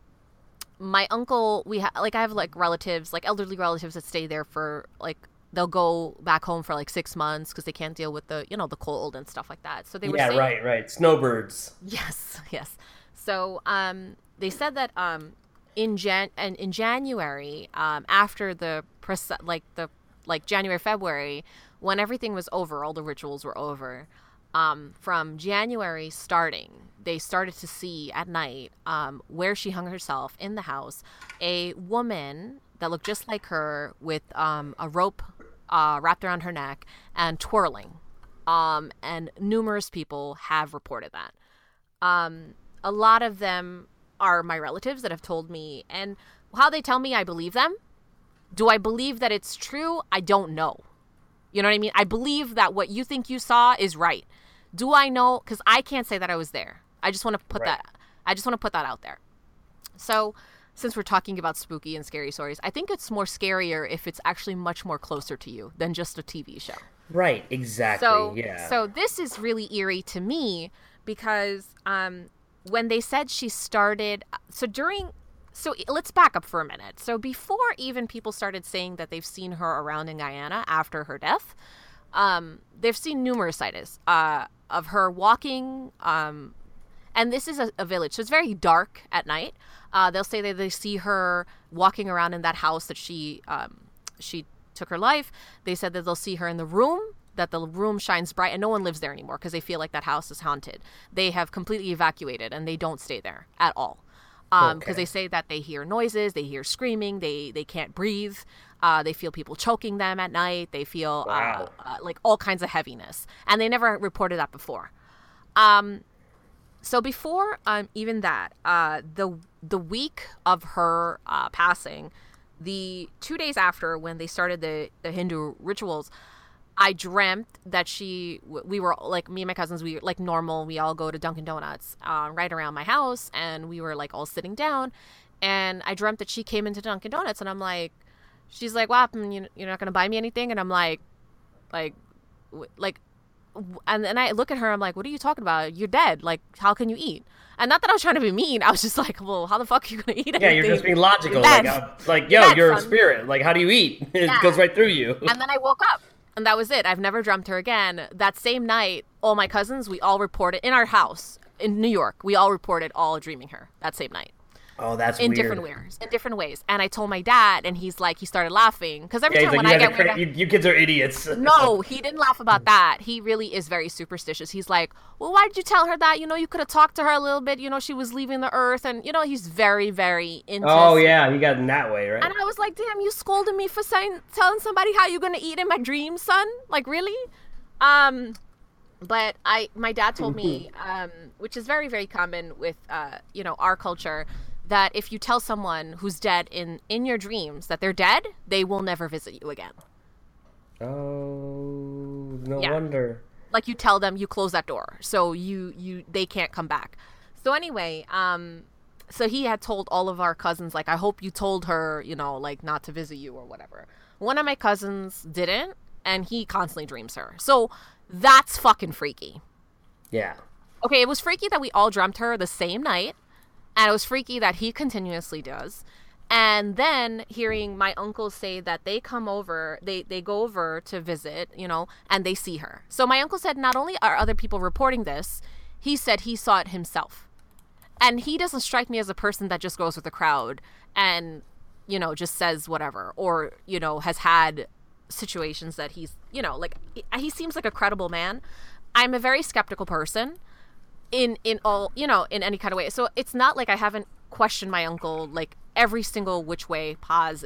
my uncle we have like I have like relatives, like elderly relatives that stay there for like they'll go back home for like six months because they can't deal with the you know the cold and stuff like that. So they were yeah saying, right right snowbirds. Yes yes. So um they said that um in Jan and in January um after the pres- like the like January February when everything was over all the rituals were over um from January starting they started to see at night um, where she hung herself in the house a woman that looked just like her with um, a rope uh, wrapped around her neck and twirling. Um, and numerous people have reported that. Um, a lot of them are my relatives that have told me, and how they tell me, I believe them. Do I believe that it's true? I don't know. You know what I mean? I believe that what you think you saw is right. Do I know? Because I can't say that I was there. I just want to put right. that. I just want to put that out there. So since we're talking about spooky and scary stories, I think it's more scarier if it's actually much more closer to you than just a TV show. Right, exactly. So, yeah. So this is really eerie to me because um, when they said she started, so during, so let's back up for a minute. So before even people started saying that they've seen her around in Guyana after her death, um, they've seen numerous sightings uh, of her walking. Um, and this is a, a village, so it's very dark at night. Uh, they'll say that they see her walking around in that house that she um, she took her life. They said that they'll see her in the room that the room shines bright and no one lives there anymore because they feel like that house is haunted. They have completely evacuated and they don't stay there at all. Because um, okay. they say that they hear noises, they hear screaming, they they can't breathe, uh, they feel people choking them at night, they feel uh, wow. uh, uh, like all kinds of heaviness, and they never reported that before. Um, so before um, even that, uh, the the week of her uh, passing, the two days after when they started the, the Hindu rituals, I dreamt that she, we were like me and my cousins, we like normal. We all go to Dunkin' Donuts uh, right around my house, and we were like all sitting down. And I dreamt that she came into Dunkin' Donuts, and I'm like, she's like, "What? You you're not gonna buy me anything?" And I'm like, like, like and then I look at her. I'm like, "What are you talking about? You're dead. Like, how can you eat?" And not that I was trying to be mean. I was just like, "Well, how the fuck are you gonna eat?" Anything? Yeah, you're just being logical. Like, uh, like, yo, you're a spirit. Like, how do you eat? it yeah. goes right through you. And then I woke up, and that was it. I've never dreamt her again. That same night, all my cousins, we all reported in our house in New York. We all reported all dreaming her that same night. Oh, that's in weird. different ways. In different ways. And I told my dad, and he's like, he started laughing because every yeah, time like, when I get cra- you, you, kids are idiots. no, he didn't laugh about that. He really is very superstitious. He's like, well, why did you tell her that? You know, you could have talked to her a little bit. You know, she was leaving the earth, and you know, he's very, very into. Oh yeah, he got in that way, right? And I was like, damn, you scolded me for saying telling somebody how you're gonna eat in my dreams, son. Like really? Um, but I, my dad told me, um, which is very, very common with, uh, you know, our culture that if you tell someone who's dead in in your dreams that they're dead, they will never visit you again. Oh, no yeah. wonder. Like you tell them you close that door, so you you they can't come back. So anyway, um so he had told all of our cousins like I hope you told her, you know, like not to visit you or whatever. One of my cousins didn't and he constantly dreams her. So that's fucking freaky. Yeah. Okay, it was freaky that we all dreamt her the same night, and it was freaky that he continuously does. And then hearing my uncle say that they come over, they they go over to visit, you know, and they see her. So my uncle said not only are other people reporting this, he said he saw it himself. And he doesn't strike me as a person that just goes with the crowd and you know just says whatever or you know has had situations that he's you know like he seems like a credible man. I'm a very skeptical person in in all you know in any kind of way. So it's not like I haven't questioned my uncle like every single which way pos-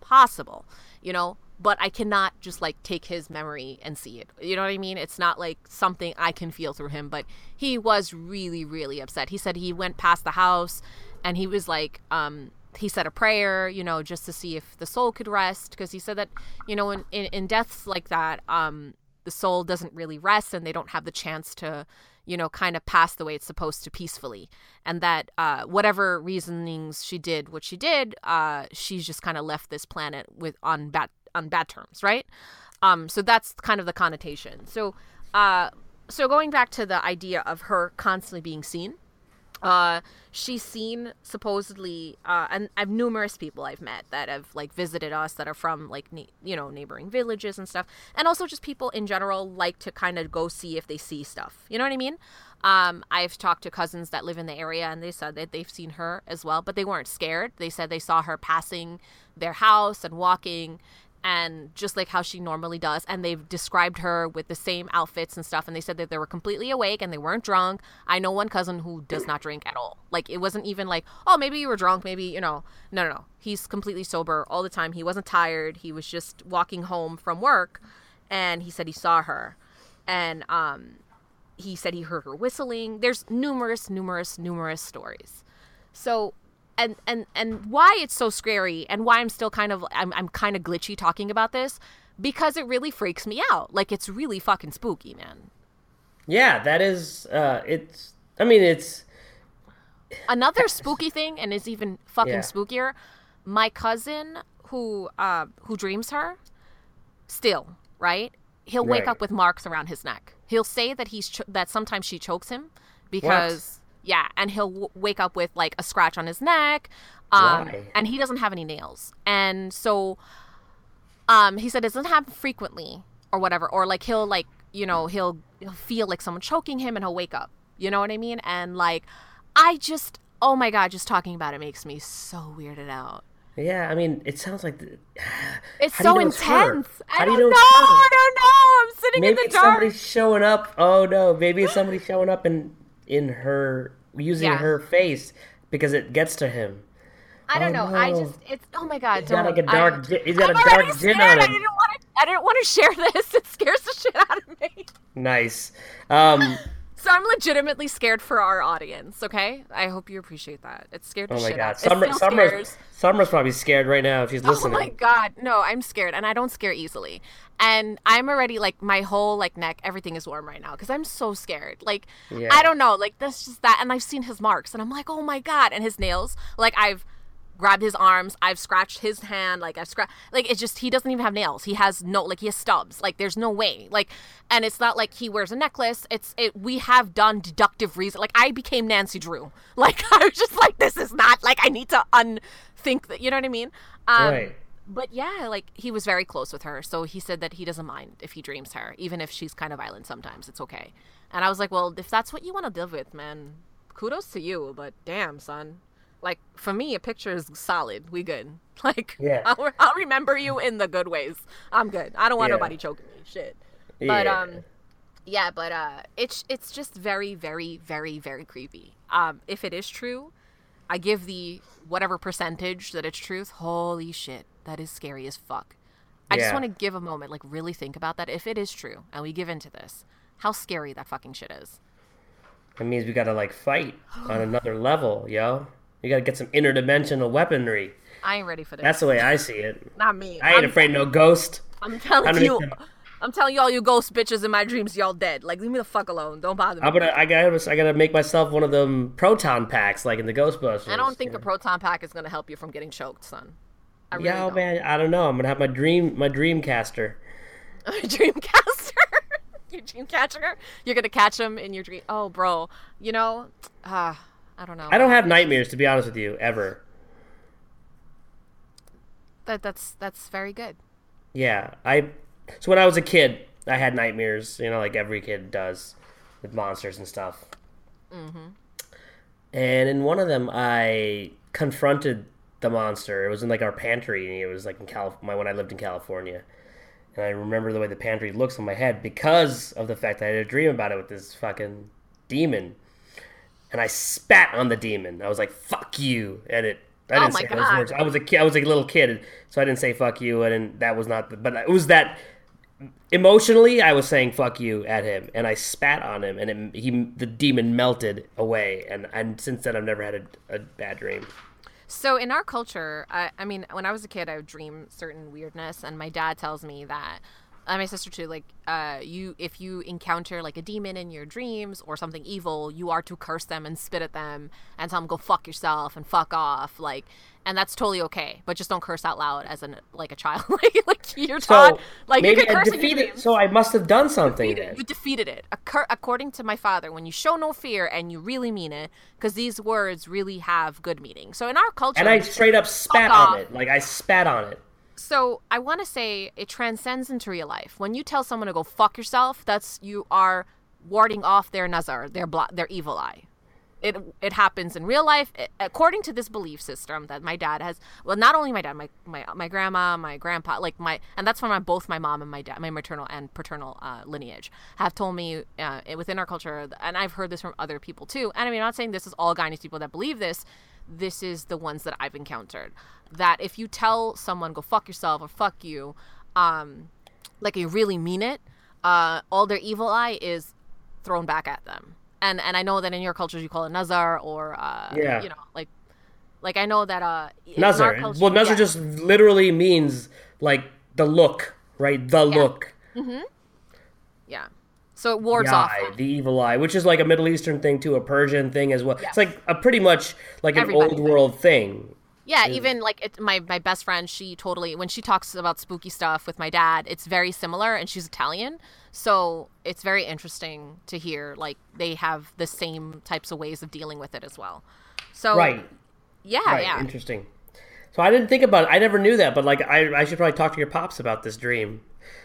possible, you know. But I cannot just like take his memory and see it. You know what I mean? It's not like something I can feel through him. But he was really, really upset. He said he went past the house and he was like, um, he said a prayer, you know, just to see if the soul could rest. Because he said that, you know, in, in, in deaths like that, um, the soul doesn't really rest and they don't have the chance to you know, kind of pass the way it's supposed to peacefully. And that uh, whatever reasonings she did, what she did, uh, she's just kind of left this planet with on bad on bad terms, right? Um, so that's kind of the connotation. So, uh, so going back to the idea of her constantly being seen, uh, she's seen supposedly, uh, and I've numerous people I've met that have like visited us that are from like ne- you know neighboring villages and stuff, and also just people in general like to kind of go see if they see stuff. You know what I mean? Um, I've talked to cousins that live in the area, and they said that they've seen her as well, but they weren't scared. They said they saw her passing their house and walking, and just like how she normally does and they've described her with the same outfits and stuff and they said that they were completely awake and they weren't drunk. I know one cousin who does not drink at all. Like it wasn't even like oh maybe you were drunk maybe you know. No no no. He's completely sober all the time. He wasn't tired. He was just walking home from work and he said he saw her. And um he said he heard her whistling. There's numerous numerous numerous stories. So and and and why it's so scary and why I'm still kind of I'm I'm kind of glitchy talking about this because it really freaks me out. Like it's really fucking spooky, man. Yeah, that is uh it's I mean it's another spooky thing and it's even fucking yeah. spookier. My cousin who uh who dreams her still, right? He'll wake right. up with marks around his neck. He'll say that he's cho- that sometimes she chokes him because? Yeah, and he'll w- wake up with like a scratch on his neck, um, Why? and he doesn't have any nails, and so, um, he said it doesn't happen frequently or whatever, or like he'll like you know he'll, he'll feel like someone choking him and he'll wake up. You know what I mean? And like, I just oh my god, just talking about it makes me so weirded out. Yeah, I mean, it sounds like the, it's so intense. I don't, know, I don't know. I'm sitting maybe in the dark. somebody's showing up. Oh no, maybe it's somebody showing up and in her using yeah. her face because it gets to him. I don't oh, know. No. I just it's oh my god. He's got like a dark. I, he's got I'm a dark jinn on him. I didn't want to. I didn't want to share this. It scares the shit out of me. Nice. Um, so I'm legitimately scared for our audience. Okay, I hope you appreciate that. It scared oh my shit god. out. Summer, Summer's, Summer's probably scared right now if she's listening. Oh my god, no, I'm scared, and I don't scare easily. And I'm already like my whole like neck, everything is warm right now because I'm so scared. Like yeah. I don't know, like that's just that. And I've seen his marks, and I'm like, oh my god, and his nails. Like I've grabbed his arms. I've scratched his hand. Like I've scratched. Like it's just he doesn't even have nails. He has no like he has stubs. Like there's no way. Like and it's not like he wears a necklace. It's it. We have done deductive reason. Like I became Nancy Drew. Like I was just like this is not like I need to unthink that. You know what I mean? Um, right. But yeah, like he was very close with her, so he said that he doesn't mind if he dreams her, even if she's kind of violent sometimes. It's okay. And I was like, well, if that's what you want to live with, man, kudos to you. But damn, son, like for me, a picture is solid. We good. Like yeah. I'll, I'll remember you in the good ways. I'm good. I don't want yeah. nobody choking me. Shit. But yeah. um, yeah. But uh, it's it's just very very very very creepy. Um, if it is true, I give the whatever percentage that it's truth. Holy shit, that is scary as fuck. I yeah. just want to give a moment, like really think about that. If it is true, and we give into this, how scary that fucking shit is. It means we gotta like fight on another level, yo. You gotta get some interdimensional weaponry. I ain't ready for that. That's the way I see it. Not me. I ain't I'm, afraid no ghost. I'm telling you. I'm telling you all you ghost bitches in my dreams, y'all dead. Like leave me the fuck alone. Don't bother me. I'm gonna, I gotta, I gotta make myself one of them proton packs, like in the Ghostbusters. I don't think a proton pack is gonna help you from getting choked, son. I really yeah, man, I don't know. I'm gonna have my dream, my Dreamcaster. My dreamcaster. your dream catcher. You're gonna catch him in your dream. Oh, bro, you know, uh, I don't know. I don't have nightmares to be honest with you ever. That that's that's very good. Yeah, I. So when I was a kid, I had nightmares. You know, like every kid does, with monsters and stuff. Mm-hmm. And in one of them, I confronted the monster. It was in like our pantry, and it was like in California when I lived in California. And I remember the way the pantry looks in my head because of the fact that I had a dream about it with this fucking demon. And I spat on the demon. I was like, "Fuck you!" And it I Oh didn't my say those words. I was a kid. I was a little kid, so I didn't say "fuck you," and that was not. The, but it was that emotionally, I was saying "fuck you" at him, and I spat on him, and it, he the demon melted away, and and since then I've never had a, a bad dream. So in our culture, I, I mean, when I was a kid, I would dream certain weirdness, and my dad tells me that, and my sister too, like, uh, you if you encounter like a demon in your dreams or something evil, you are to curse them and spit at them and tell them go fuck yourself and fuck off, like, and that's totally okay, but just don't curse out loud as an like a child, like like you're taught, So like you maybe can I curse defeated. So I must have done something defeated- then. You defeated it. Accor- according to my father, when you show no fear and you really mean it, because these words really have good meaning. So in our culture, And I straight up spat off. on it. Like I spat on it. So I want to say it transcends into real life. When you tell someone to go fuck yourself, that's you are warding off their nazar, their blo- their evil eye. It it happens in real life It- according to this belief system that my dad has. Well, not only my dad, my my my grandma, my grandpa, like my and that's from my, both my mom and my dad, my maternal and paternal uh, lineage have told me uh, within our culture, and I've heard this from other people too. And I mean, I'm not saying this is all Guyanese people that believe this. This is the ones that I've encountered. That if you tell someone go fuck yourself or fuck you, um, like you really mean it, uh, all their evil eye is thrown back at them. And and I know that in your cultures you call it nazar or uh, Yeah. you know like like I know that uh Nazar. culture- Well, Nazar yeah. just literally means like the look, right? The look. yeah. So it wards The off. the evil eye, which is like a Middle Eastern thing too, a Persian thing as well. Yes. It's like a pretty much like an old world thing. Yeah, even like it, my my best friend, she totally when she talks about spooky stuff with my dad, it's very similar, and she's Italian, so it's very interesting to hear like they have the same types of ways of dealing with it as well. So Right. yeah, Right. yeah. Interesting. So I didn't think about it. I never knew that, but like I, I should probably talk to your pops about this dream.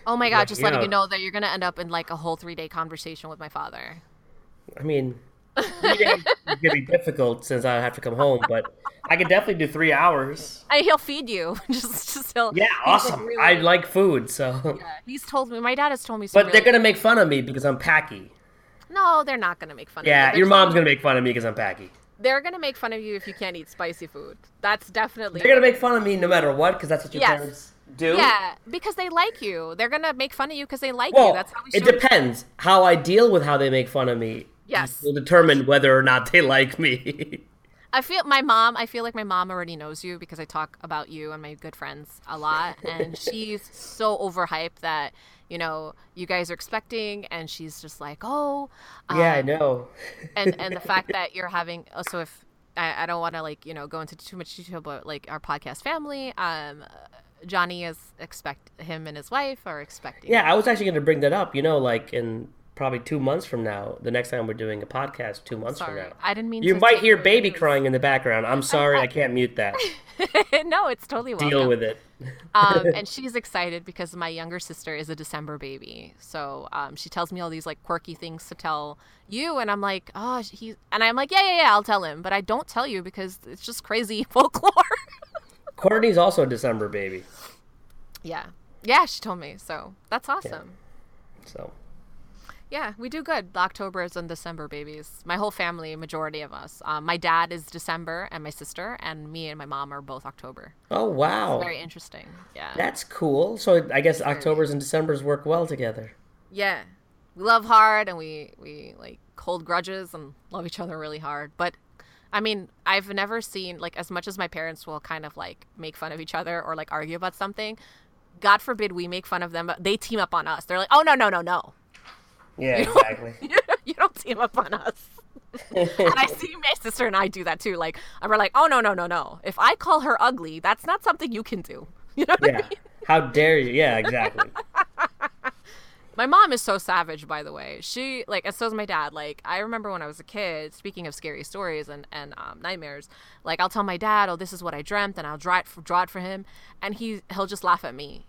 Oh my god, just Looking letting out. you know that you're gonna end up in like a whole three day conversation with my father. I mean, three days is gonna be difficult since I have to come home, but I could definitely do three hours. And he'll feed you. just, just he'll. Yeah, like, awesome. really- I like food, so. yeah, he's told me. My dad has told me. But they're gonna make fun of me because I'm packy. No, they're not gonna make fun Yeah, of you. your mom's gonna make fun of me because I'm packy. They're gonna make fun of you if you can't eat spicy food. That's definitely. They're gonna make fun of me no matter what because that's what your Yes. parents do. Yeah, because they like you. They're gonna make fun of you because they like Well, you. That's how we it depends. How I deal with how they make fun of me Yes. will determine whether or not they like me. I feel my mom. I feel like my mom already knows you because I talk about you and my good friends a lot, and she's so overhyped that you know you guys are expecting, and she's just like, oh, yeah, I um, know. and and the fact that you're having also if I, I don't want to like you know go into too much detail but like our podcast family um johnny is expect him and his wife are expecting Yeah, I was actually going to bring that up. You know, like in probably two months from now, the next time we're doing a podcast, two months sorry from now. i didn't mean You might hear baby news. crying in the background. I'm sorry, I can't mute that. no it's totally welcome. Deal with it. um, and she's excited because my younger sister is a December baby. So um, she tells me all these like quirky things to tell you, and I'm like, oh, he, and I'm like, yeah, yeah, yeah, I'll tell him, but I don't tell you because it's just crazy folklore. Courtney's also a December baby. yeah, yeah, she told me. So that's awesome. So, Yeah, we do good. October's and December babies. My whole family, majority of us. Um, my dad is December, and my sister, and me and my mom are both October. oh wow. Very interesting. Yeah. That's cool. So I guess October's and December's work well together. Yeah. We love hard and we we like hold grudges and love each other really hard. But I mean, I've never seen like as much as my parents will kind of like make fun of each other or like argue about something. God forbid we make fun of them, but they team up on us. They're like, "Oh no, no, no, no. Yeah, exactly. you don't team up on us." and I see my sister and I do that too. Like, and we're like, "Oh no, no, no, no. If I call her ugly, that's not something you can do." You know what I yeah. mean? How dare you? Yeah, exactly. My mom is so savage, by the way. She like, and so is my dad. Like, I remember when I was a kid. Speaking of scary stories and and um, nightmares, like I'll tell my dad, "Oh, this is what I dreamt," and I'll draw it for, draw it for him, and he he'll just laugh at me,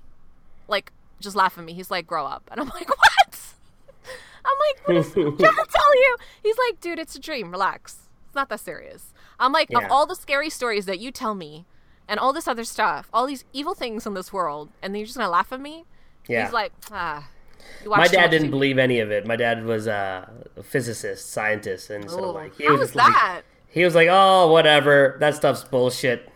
like just laugh at me. He's like, "Grow up," and I'm like, "What?" I'm like, "What is I'm trying to tell you?" He's like, "Dude, it's a dream. Relax. It's not that serious." I'm like, Yeah. of all the scary stories that you tell me, and all this other stuff, all these evil things in this world, and then you're just gonna laugh at me? Yeah. He's like, ah. My dad didn't TV." believe any of it. My dad was uh, a physicist, scientist, and so Ooh, like he was was just like he was like, "Oh, whatever. That stuff's bullshit."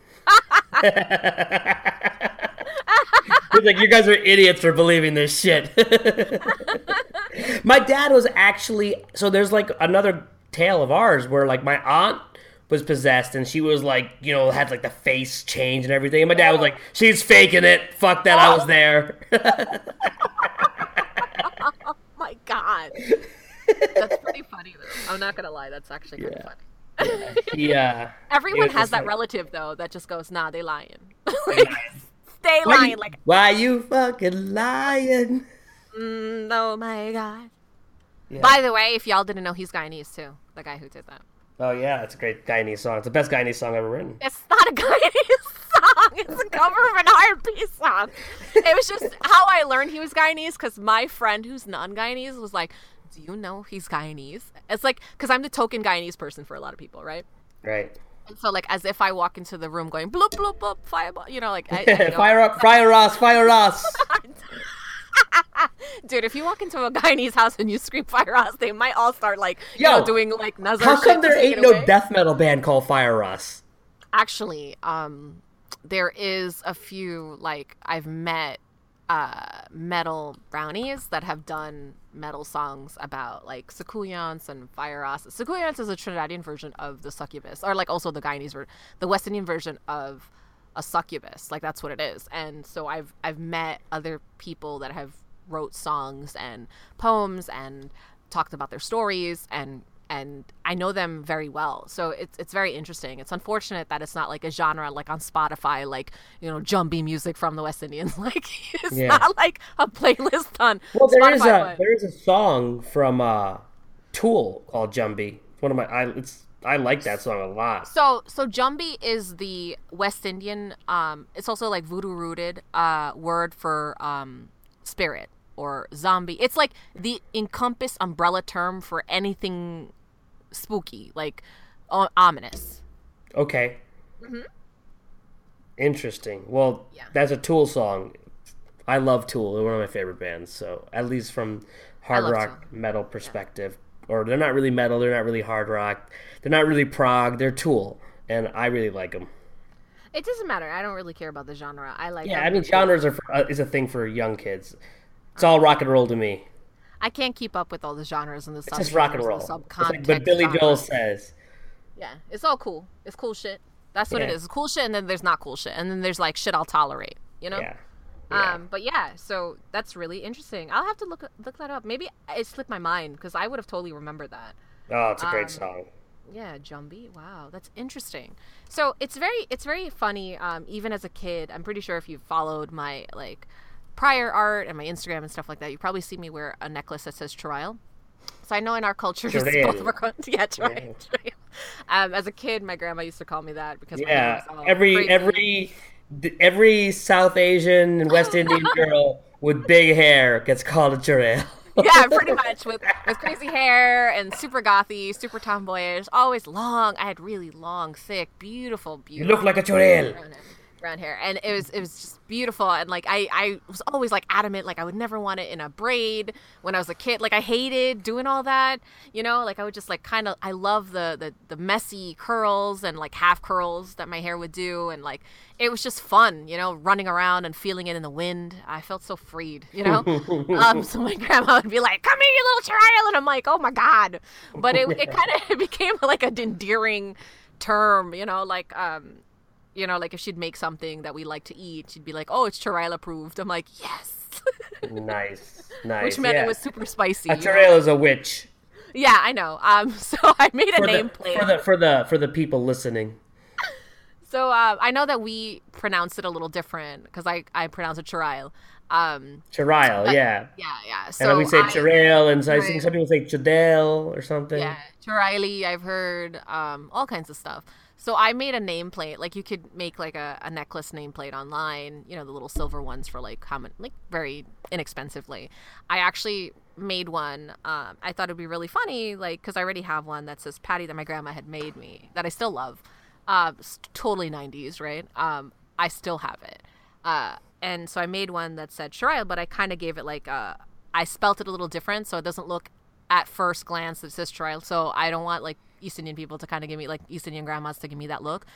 He's like, "You guys are idiots for believing this shit." my dad was actually so there's like another tale of ours where like my aunt was possessed and she was like, you know, had like the face change and everything. And my dad was like, "She's faking it. Fuck that. I was oh. there." Oh my god. That's pretty funny though. I'm not gonna lie, that's actually kind of Yeah. funny. he uh Everyone has that like- relative though that just goes, nah, they lying. like, stay Why lying you, like why you fucking lying? mm, oh my god. Yeah. By the way, if y'all didn't know he's Guyanese too. The guy who did that. Oh yeah, it's a great Guyanese song. It's the best Guyanese song ever written. It's not a Guyanese song. It's a cover of an R&B song. It was just how I learned he was Guyanese because my friend who's non-Guyanese was like, "Do you know he's Guyanese?" It's like because I'm the token Guyanese person for a lot of people, right? Right. And so like as if I walk into the room going bloop bloop bloop fireball, you know, like I, I don't- fire up, fire us, fire us. dude. If you walk into a Guyanese house and you scream fire us, they might all start like you know doing like nazar How come there ain't no away. death metal band called Fire Us? actually um there is a few like i've met uh metal brownies that have done metal songs about like soucouyants and Fire Us. soucouyants is a Trinidadian version of the succubus, or like also the Guyanese version, the West Indian version of a succubus. Like that's what it is. And so I've I've met other people that have wrote songs and poems and talked about their stories and and I know them very well. So it's it's very interesting. It's unfortunate that it's not like a genre like on Spotify, like you know, jumbie music from the West Indians. Like it's Yeah. not like a playlist on Well, there is Spotify. a but- there is a song from uh, Tool called Jumbie. It's one of my I it's I like that song a lot. So so Jumbie is the West Indian um it's also like voodoo rooted uh word for um spirit or zombie. It's like the encompass umbrella term for anything spooky, like o- ominous. Okay. Interesting. Well, Mm-hmm. Yeah. that's a Tool song. I love Tool. They're one of my favorite bands. So at least from hard rock metal perspective, or they're not really metal. They're not really hard rock. They're not really prog. They're Tool, and I really like them. It doesn't matter. I don't really care about the genre. I like Yeah. I mean genres are for, uh, is a thing for young kids. It's all rock and roll to me. I can't keep up with all the genres and the It's just rock and roll. Like what Billy genres. Joel says. Yeah, it's all cool. It's cool shit. That's what it Yeah. is. It's cool shit, and then there's not cool shit, and then there's like shit I'll tolerate. You know. Yeah. Yeah. Um, but yeah, so that's really interesting. I'll have to look look that up. Maybe it slipped my mind because I would have totally remembered that. oh, it's a great um, song. Yeah, Jumbie. Wow, that's interesting. So it's very it's very funny. Um, even as a kid, I'm pretty sure if you followed my like prior art and my Instagram and stuff like that, you probably see me wear a necklace that says Trial. So I know in our culture, both of our yeah, Trial. Um, as a kid, my grandma used to call me that because Yeah, hair was all every crazy. every every South Asian and West Indian girl with big hair gets called a churel. yeah, pretty much with with crazy hair and super gothy, super tomboyish, always long. I had really long, thick, beautiful, You beautiful look like a churel. Brown hair, and it was it was just beautiful. And like I I was always like adamant, like I would never want it in a braid when I was a kid. Like I hated doing all that, you know. Like I would just like kind of I love the the the messy curls and like half curls that my hair would do, and like it was just fun, you know, running around and feeling it in the wind. I felt so freed, you know. um, so my grandma would be like, "Come here, you little child," and I'm like, "Oh my god!" But it it kind of became like a endearing term, you know, like um, you know, like if she'd make something that we like to eat, she'd be like, "Oh, it's Chirail approved." I'm like, "Yes," Nice, nice. which meant yeah. it was super spicy. a know? is a witch. Yeah, I know. Um, so I made a For the, nameplate. for the for the for the people listening. So uh, I know that we pronounce it a little different because I, I pronounce it Chirail. Um, Chirail, yeah. Yeah, yeah. So and then we say Chirail, and so I think some people say Chadel or something. Yeah, Chiraili, I've heard um, all kinds of stuff. So I made a nameplate. Like you could make like a, a necklace nameplate online. You know the little silver ones for like common, like very inexpensively. I actually made one. Um, I thought it'd be really funny, like because I already have one that says Patty that my grandma had made me that I still love. Uh, totally 90s, right? Um, I still have it. Uh, and so I made one that said Shariah, but I kind of gave it like a, uh, I spelt it a little different so it doesn't look at first glance that says Shariah. So I don't want like East Indian people to kind of give me like East Indian grandmas to give me that look.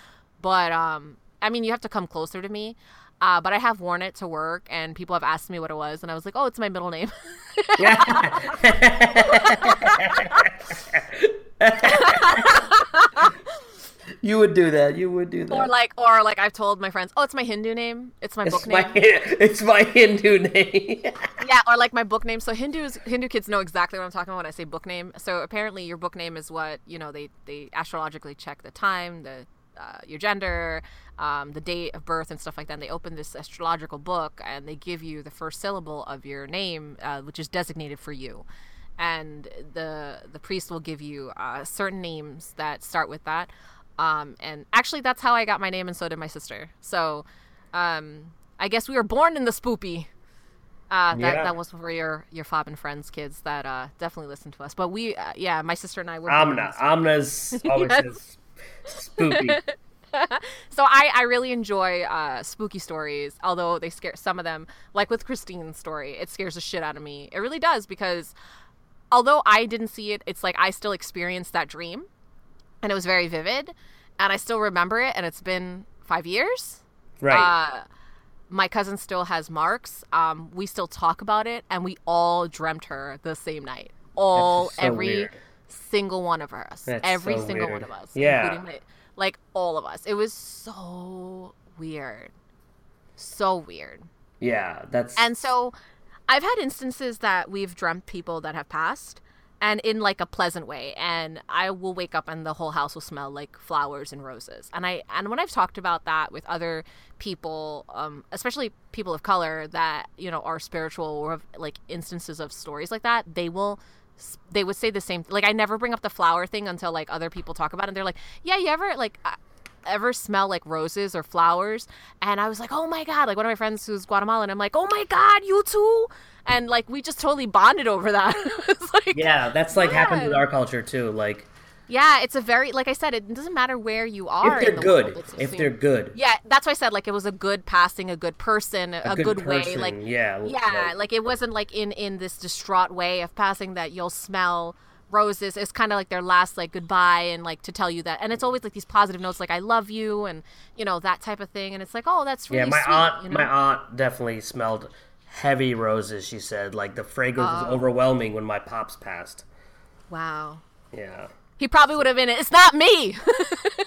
But um, I mean, you have to come closer to me. Uh, but I have worn it to work, and people have asked me what it was, and I was like, "Oh, it's my middle name." you would do that. You would do that. Or like, or like, I've told my friends, "Oh, it's my Hindu name. It's my it's book my, name. It's my Hindu name." yeah, or like my book name. So Hindus, Hindu kids know exactly what I'm talking about when I say book name. So apparently, your book name is what you know. They they astrologically check the time, the uh, your gender, um, the date of birth, and stuff like that. And they open this astrological book and they give you the first syllable of your name, uh, which is designated for you. And the the priest will give you uh, certain names that start with that. Um, and actually, that's how I got my name, and so did my sister. So, um, I guess we were born in the spoopy. Uh, that, yeah. that was for your your fob and friends kids that uh, definitely listen to us. But we, uh, yeah, my sister and I were. Amna, Amna's always yes. spooky. so I, I really enjoy uh, spooky stories, although they scare some of them. Like with Christine's story, it scares the shit out of me. It really does because although I didn't see it, it's like I still experienced that dream and it was very vivid, and I still remember it. And it's been five years. Right. Uh, my cousin still has marks. Um, we still talk about it, and we all dreamt her the same night. All so every weird. single one of us. That's every so single weird. one of us. Yeah. My, like all of us. It was so weird. So weird. Yeah, that's And so I've had instances that we've dreamt people that have passed and in like a pleasant way and i will wake up and the whole house will smell like flowers and roses. And i and when i've talked about that with other people um, especially people of color that you know are spiritual or have like instances of stories like that they will they would say the same like i never bring up the flower thing until like other people talk about it and they're like yeah you ever like ever smell like roses or flowers and i was like oh my god like one of my friends who's guatemalan i'm like oh my god you too and like we just totally bonded over that. like, yeah, that's like yeah. happens with our culture too. Like, yeah, it's a very like I said, it doesn't matter where you are. If they're the good, world, if they're good. Yeah, that's why I said like it was a good passing, a good person, a, a good, good person, way. Like, yeah, yeah, like, like it wasn't like in in this distraught way of passing that you'll smell roses it's kind of like their last like goodbye and like to tell you that and it's always like these positive notes like i love you and you know that type of thing and it's like oh that's really yeah my sweet, aunt you know? my aunt definitely smelled heavy roses. She said like the fragrance oh. was overwhelming when my pops passed. Wow. Yeah. He probably would have been. It's not me.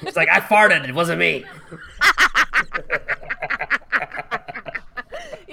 He's like I farted. It wasn't me.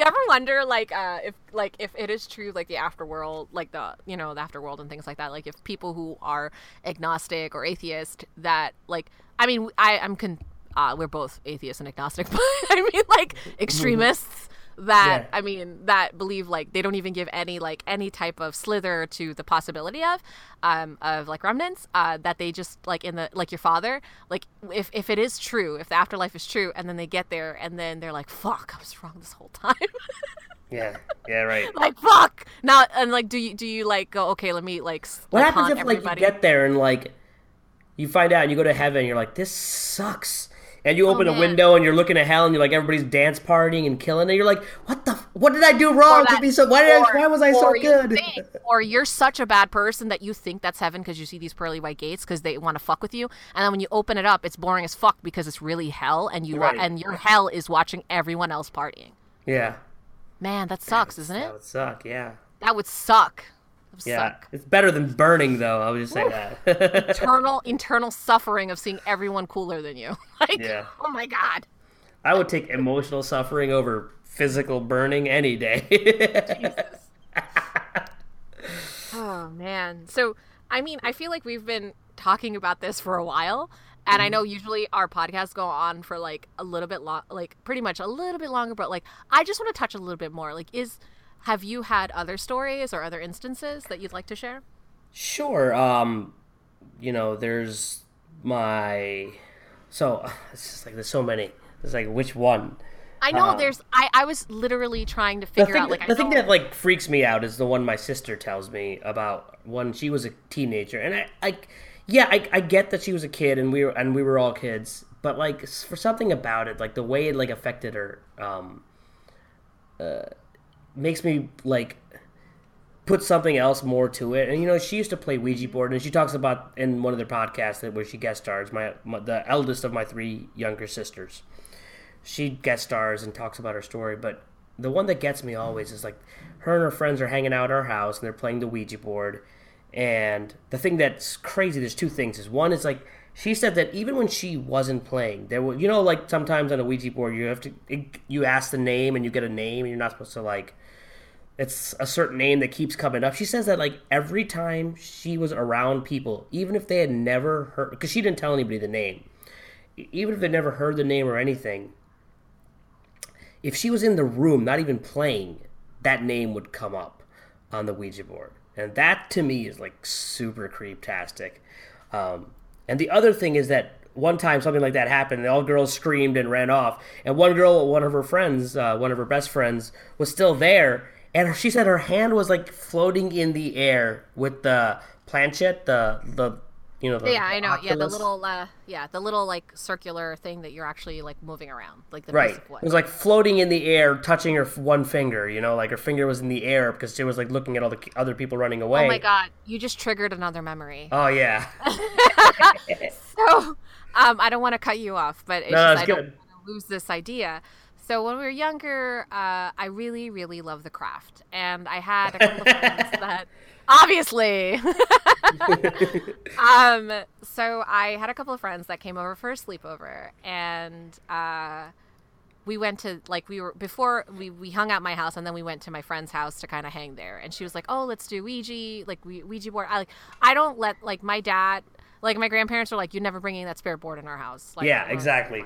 you ever wonder like uh, if like if it is true like the afterworld like the you know the afterworld and things like that like if people who are agnostic or atheist that like i mean i i'm con uh, we're both atheist and agnostic but i mean like extremists that yeah. I mean that believe like they don't even give any like any type of slither to the possibility of um of like remnants uh that they just like in the like your father like if if it is true if the afterlife is true and then they get there and then they're like fuck I was wrong this whole time. Yeah. Yeah right. Like fuck. Now and like do you do you like go okay let me like what happens if everybody? like you get there and like you find out and you go to heaven and you're like this sucks and you oh, open oh, a window and you're looking at hell and you're like everybody's dance partying and killing it. You're like, what the? What did I do wrong that, to be so? Why did or, I, Why was I so good? Think, or you're such a bad person that you think that's heaven because you see these pearly white gates because they want to fuck with you, and then when you open it up, it's boring as fuck because it's really hell, and you right. and your hell is watching everyone else partying. Yeah. Man, that sucks, isn't it? That would suck. Yeah. That would suck yeah, suck. it's better than burning, though. I would just say that. internal, internal suffering of seeing everyone cooler than you. like, yeah. oh my god. I would take emotional suffering over physical burning any day. Oh man. So, I mean, I feel like we've been talking about this for a while, And I mm-hmm. know usually our podcasts go on for like a little bit long, like pretty much a little bit longer, but like I just want to touch a little bit more. Like, is have you had other stories or other instances that you'd like to share? Sure. Um, you know, there's my so it's just like there's so many. It's like which one? I know Um, there's. I I was literally trying to figure thing, out like the I thing that like freaks me out is the one my sister tells me about when she was a teenager, and I, I yeah, I, I get that she was a kid, and we were and we were all kids, but like for something about it, like the way it like affected her, um, uh, makes me like put something else more to it. And you know, she used to play Ouija board, and she talks about in one of their podcasts that where she guest stars my, my the eldest of my three younger sisters. She guest stars and talks about her story, but the one that gets me always is like her and her friends are hanging out at our house and they're playing the Ouija board. And the thing that's crazy, there's two things. Is one is like she said that even when she wasn't playing, there were you know like sometimes on a Ouija board you have to you ask the name and you get a name and you're not supposed to like it's a certain name that keeps coming up. She says that like every time she was around people, even if they had never heard, because she didn't tell anybody the name, even if they never heard the name or anything, if she was in the room, not even playing, that name would come up on the Ouija board, and that to me is like super creeptastic. Um, and the other thing is that one time something like that happened, and all girls screamed and ran off, and one girl, one of her friends, uh, one of her best friends, was still there, and she said her hand was like floating in the air with the planchette, the the you know the Yeah, I know. Yeah, the little, uh, yeah, the little like circular thing that you're actually like moving around, like the Right. It was like floating in the air, touching her one finger. You know, like her finger was in the air because she was like looking at all the other people running away. oh my god, you just triggered another memory. Oh yeah. So, um, I don't want to cut you off, but it's No, just it's I don't want to lose this idea. So when we were younger, uh, I really, really loved the craft, and I had a couple of friends that obviously. um, so I had a couple of friends that came over for a sleepover, and uh, we went to like we were before we we hung out at my house, and then we went to my friend's house to kind of hang there. And she was like, "Oh, let's do Ouija, like we, Ouija board." I like I don't let like my dad. Like my grandparents are like, you're never bringing that spirit board in our house. Like, Yeah, "Oh, exactly.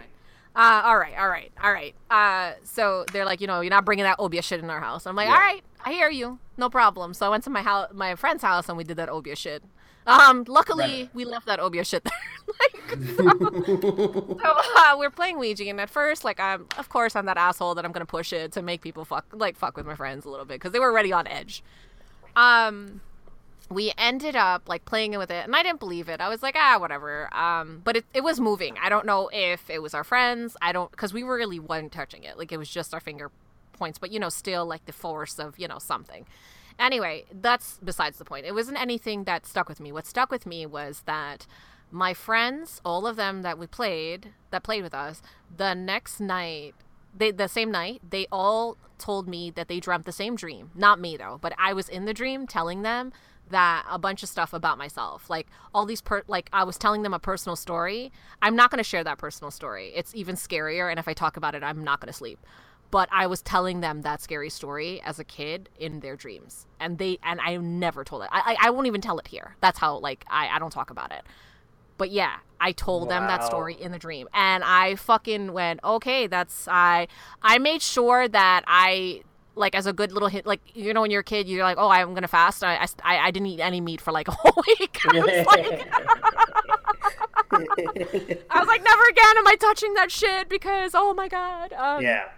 Uh, all right, all right, all right. Uh, so they're like, you know, you're not bringing that obeah shit in our house. I'm like, Yeah. all right, I hear you, no problem. So I went to my house, my friend's house, and we did that obeah shit. Um, luckily Right. we left that obeah shit there. like, so, so uh, we're playing Ouija, and at first, like, I'm of course I'm that asshole that I'm gonna push it to make people fuck, like, fuck with my friends a little bit because they were already on edge. Um, we ended up like playing with it and i didn't believe it i was like ah whatever um but it, it was moving i don't know if it was our friends i don't because we really wasn't touching it like it was just our finger points but you know still like the force of you know something. Anyway that's besides the point. It wasn't anything that stuck with me. What stuck with me was that my friends all of them that we played that played with us the next night they the same night they all told me that they dreamt the same dream. Not me though but i was in the dream telling them that a bunch of stuff about myself. Like all these per like i was telling them a personal story. I'm not going to share that personal story. It's even scarier and if i talk about it i'm not going to sleep but i was telling them that scary story as a kid in their dreams and they and i never told it i i, I won't even tell it here that's how like i i don't talk about it but yeah, I told them that story in the dream, and I fucking went, okay, that's I. I made sure that I like as a good little hint, like you know, when you're a kid, you're like, oh, I'm gonna fast. I I, I didn't eat any meat for like a whole week. I was like, I was like, never again am I touching that shit because oh my god. Um, yeah.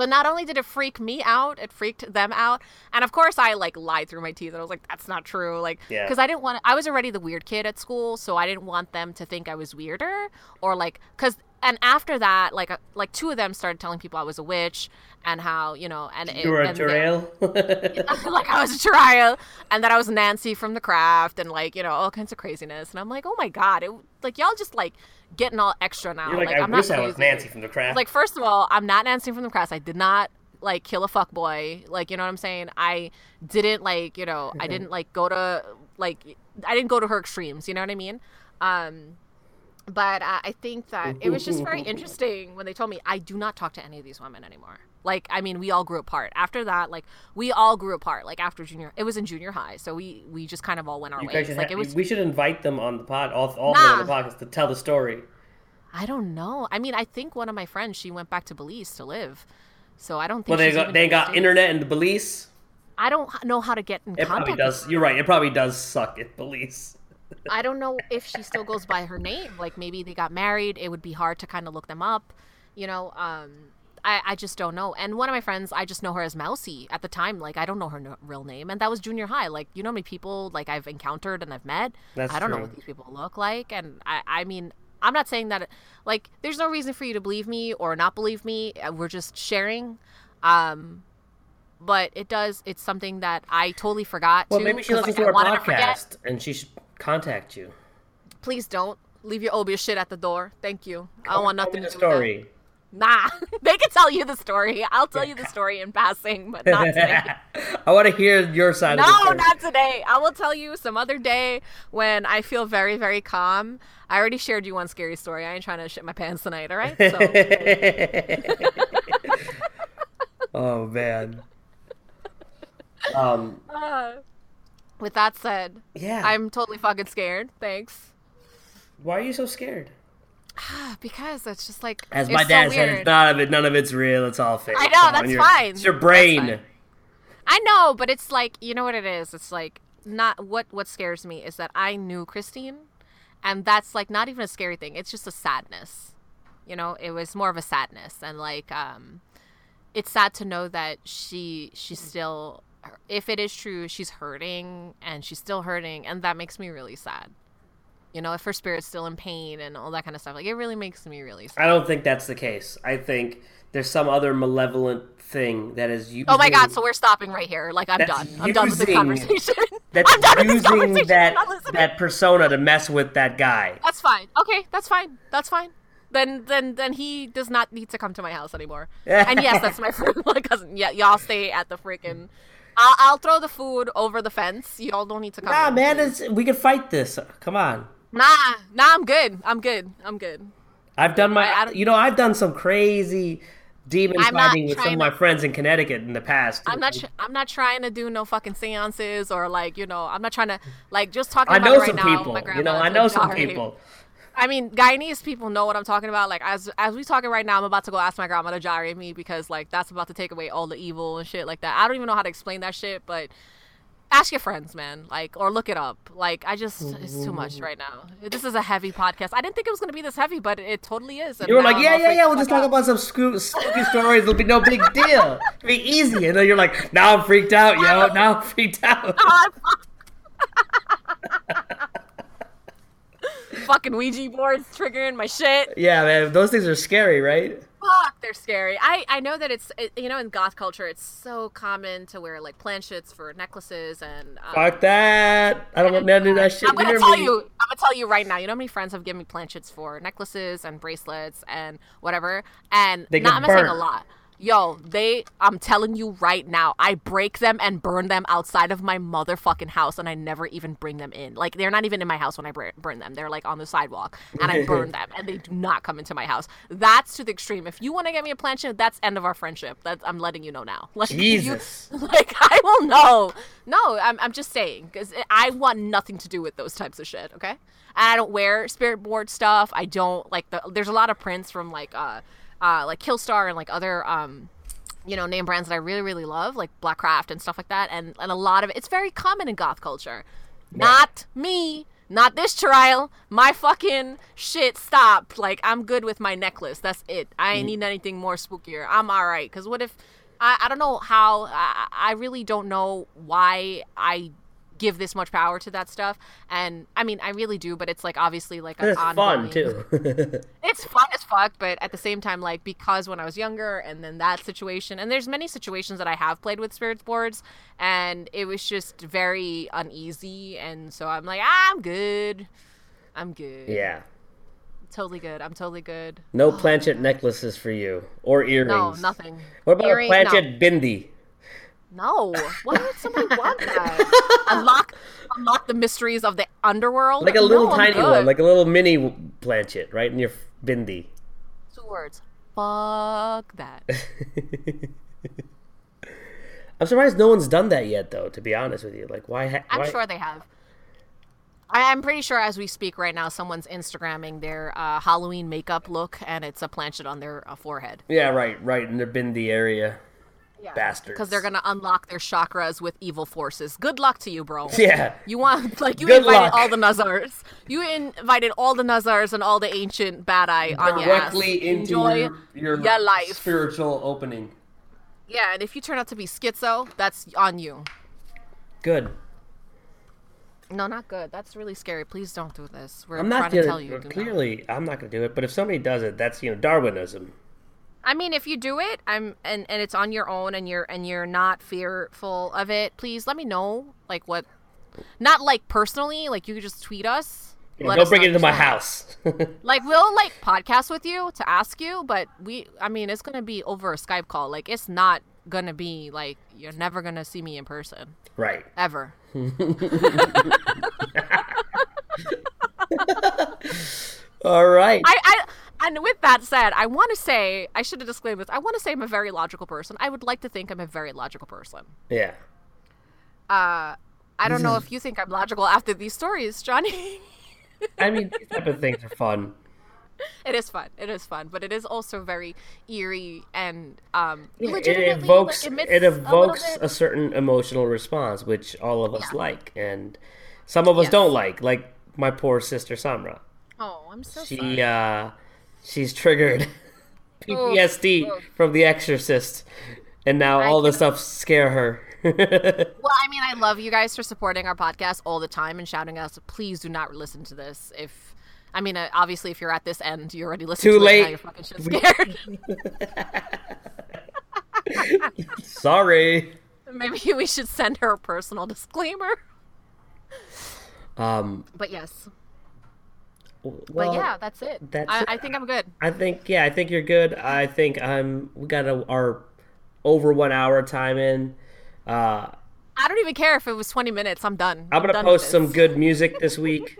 So not only did it freak me out, it freaked them out, and of course I like lied through my teeth. And I was like, "That's not true," like Yeah. because I didn't want. I was already the weird kid at school, so I didn't want them to think I was weirder or like because. And after that, like uh, like two of them started telling people I was a witch and how you know and it, You were a and they- Turail. like I was a trial, and that I was Nancy from the craft, and like you know all kinds of craziness. And I'm like, oh my god, it, like y'all just like getting all extra now. You're like, I I'm wish not I was. Nancy from the craft. Like, first of all, I'm not Nancy from the Craft. I did not like kill a fuck boy. Like, you know what I'm saying? I didn't like, you know, I didn't like go to like I didn't go to her extremes. You know what I mean? Um, but uh, I think that it was just very interesting when they told me I do not talk to any of these women anymore. Like, I mean, we all grew apart. After that, like, we all grew apart. Like after junior, it was in junior high, so we we just kind of all went our you ways. Like it was we should invite them on the pod, all, all Nah. on the podcast to tell the story. I don't know. I mean, I think one of my friends she went back to Belize to live, so I don't think. Well, they got they got States. internet in the Belize. I don't know how to get in It probably contact. does. You're right. It probably does suck at Belize. I don't know if she still goes by her name. Like maybe they got married. It would be hard to kind of look them up. You know, um, I I just don't know. And one of my friends, I just know her as Mousy at the time. Like I don't know her no- real name, and that was junior high. Like you know how many people like I've encountered and I've met. That's I don't know what these people look like, and I I mean. I'm not saying that, like, there's no reason for you to believe me or not believe me. Uh, We're just sharing. Um, but it does, it's something that I totally forgot Well, to. maybe she listens like, to I our wanted to podcast, and she should contact you. Please don't leave your obvious shit at the door. Thank you. I don't want nothing to do with story. that. Nah, they can tell you the story. I'll tell you the story in passing, but not today. I want to hear your side of the No, not today. I will tell you some other day when I feel very, very calm. I already shared you one scary story. I ain't trying to shit my pants tonight, all right? So, oh man. Um. uh, with that said, Yeah. I'm totally fucking scared. Thanks. Why are you so scared? Because it's just like As it's my so dad said, it's none of it. None of it's real. It's all fake. I know, Come on, that's you're- fine. It's your brain. I know, but it's like you know what it is. It's like not what what scares me is that I knew Christine, and that's like not even a scary thing. It's just a sadness. You know, it was more of a sadness, and like um, it's sad to know that she she's still, if it is true, she's hurting and she's still hurting, and that makes me really sad. You know, if her spirit's still in pain and all that kind of stuff, like it really makes me really sad. I don't think that's the case. I think there's some other malevolent thing that is using. Oh my god! So we're stopping right here. Like I'm done. I'm done with the conversation. that's I'm done with this using that that persona to mess with that guy. That's fine. Okay, that's fine. That's fine. Then then then he does not need to come to my house anymore. and yes, that's my friend, my cousin. Yeah, y'all stay at the freaking. I'll, I'll throw the food over the fence. Y'all don't need to come. Nah, man, it's, we can fight this. Come on. Nah, nah. I'm good. I'm good. I'm good. I've done my, I- I you know, I've done some crazy demon I'm fighting with some of my friends in Connecticut in the past. I'm not. Tr- I'm not trying to do no fucking seances or like you know. I'm not trying to like just talking I about know it right some now. Oh people. You know, I know some people. I mean, Guyanese people know what I'm talking about. Like as as we talking right now, I'm about to go ask my grandma to gyrate me because like that's about to take away all the evil and shit like that. I don't even know how to explain that shit, but ask your friends, man. Like or look it up. Like I just it's too much right now. This is a heavy podcast. I didn't think it was gonna be this heavy, but it totally is. You were like, yeah, yeah, yeah. We'll just talk out. about some spooky stories. It'll be no big deal. It'll be easy. And then you're like, now I'm freaked out, yo. Now I'm freaked out. fucking Ouija boards triggering my shit. Yeah, man. Those things are scary, right? Fuck, they're scary. I I know that it's it, you know in goth culture it's so common to wear like planchettes for necklaces and um, Fuck that. I don't want to do that shit. I'm gonna tell me. you. I'm gonna tell you right now. You know how many friends have given me planchettes for necklaces and bracelets and whatever, and They not I'm not saying a lot. Yo, they. I'm telling you right now. I break them and burn them outside of my motherfucking house, and I never even bring them in. Like they're not even in my house when I burn them. They're like on the sidewalk, and I burn them, and they do not come into my house. That's to the extreme. If you want to get me a planchette, that's end of our friendship. That's I'm letting you know now. Like you- like I will know. No, I'm I'm just saying because I want nothing to do with those types of shit. Okay, and I don't wear spirit board stuff. I don't like the. There's a lot of prints from like uh, uh like Killstar and like other um, you know, name brands that I really really love like Blackcraft and stuff like that. And and a lot of it, it's very common in goth culture. Not me. Not this trial. My fucking shit stopped. Like I'm good with my necklace. That's it. I ain't need anything more spookier. I'm all right. Cause what if I, I don't know how I, I really don't know why I give this much power to that stuff and i mean i really do but it's like obviously like an It's fun too. it's fun as fuck but at the same time like because when i was younger and then that situation and there's many situations that i have played with spirits boards and it was just very uneasy and so i'm like ah, i'm good i'm good yeah. totally good i'm totally good No planchette necklaces for you or earrings. no nothing What about Earring- a no. planchette bindi? No. Why would somebody want that? unlock, unlock the mysteries of the underworld. Like a little No, tiny one, like a little mini planchette, right in your bindi. two words. Fuck that. I'm surprised no one's done that yet, though. To be honest with you, like why? Ha- I'm why? sure they have. I, I'm pretty sure as we speak right now, someone's Instagramming their uh, Halloween makeup look, and it's a planchette on their uh, forehead. Yeah, right, right in the Bindi area. Yeah. Bastards. Because they're gonna unlock their chakras with evil forces. Good luck to you, bro. Yeah. You want like you Good invited luck. all the Nazars. You invited all the Nazars and all the ancient bad eye on your ass. Directly into Enjoy your, your, your life. spiritual opening. Yeah, and if you turn out to be schizo, that's on you. Good. No, not good. That's really scary. Please don't do this. We're I'm trying not to gonna. tell you. do not. clearly, I'm not gonna do it. But if somebody does it, that's you know Darwinism. I mean, if you do it, I'm and and it's on your own, and you're and you're not fearful of it. Please let me know, like what, not like personally, like you could just tweet us. Yeah, don't bring it into my house. Like we'll like podcast with you to ask you, but we, I mean, it's gonna be over a Skype call. Like it's not gonna be like you're never gonna see me in person right. ever. All right. I, I and with that said, I want to say I should have disclaimed this. I want to say I'm a very logical person. I would like to think I'm a very logical person. yeah. Uh, I don't know if you think I'm logical after these stories, Johnny. I mean, these type of things are fun. it is fun. It is fun, but it is also very eerie and um. It legitimately, evokes like, it a evokes bit- a, certain emotional response, which all of us like, and some of us Yes. don't like. Like my poor sister Samra. Oh, I'm so She sorry. uh, she's triggered PTSD oh. from The Exorcist, and now I all the stuff scare her. Well, I mean, I love you guys for supporting our podcast all the time and shouting us. Please do not listen to this. If I mean, uh, obviously, if you're at this end, you already listened Too to it. late. Now you're fucking shit scared. Sorry. Maybe we should send her a personal disclaimer. Um. But yes. Well, But yeah, that's it. that's I, it. I think I'm good. I think yeah, I think you're good. I think I'm. We got a, our over one hour time in. Uh, I don't even care if it was 20 minutes. I'm done. I'm gonna done post some good music this week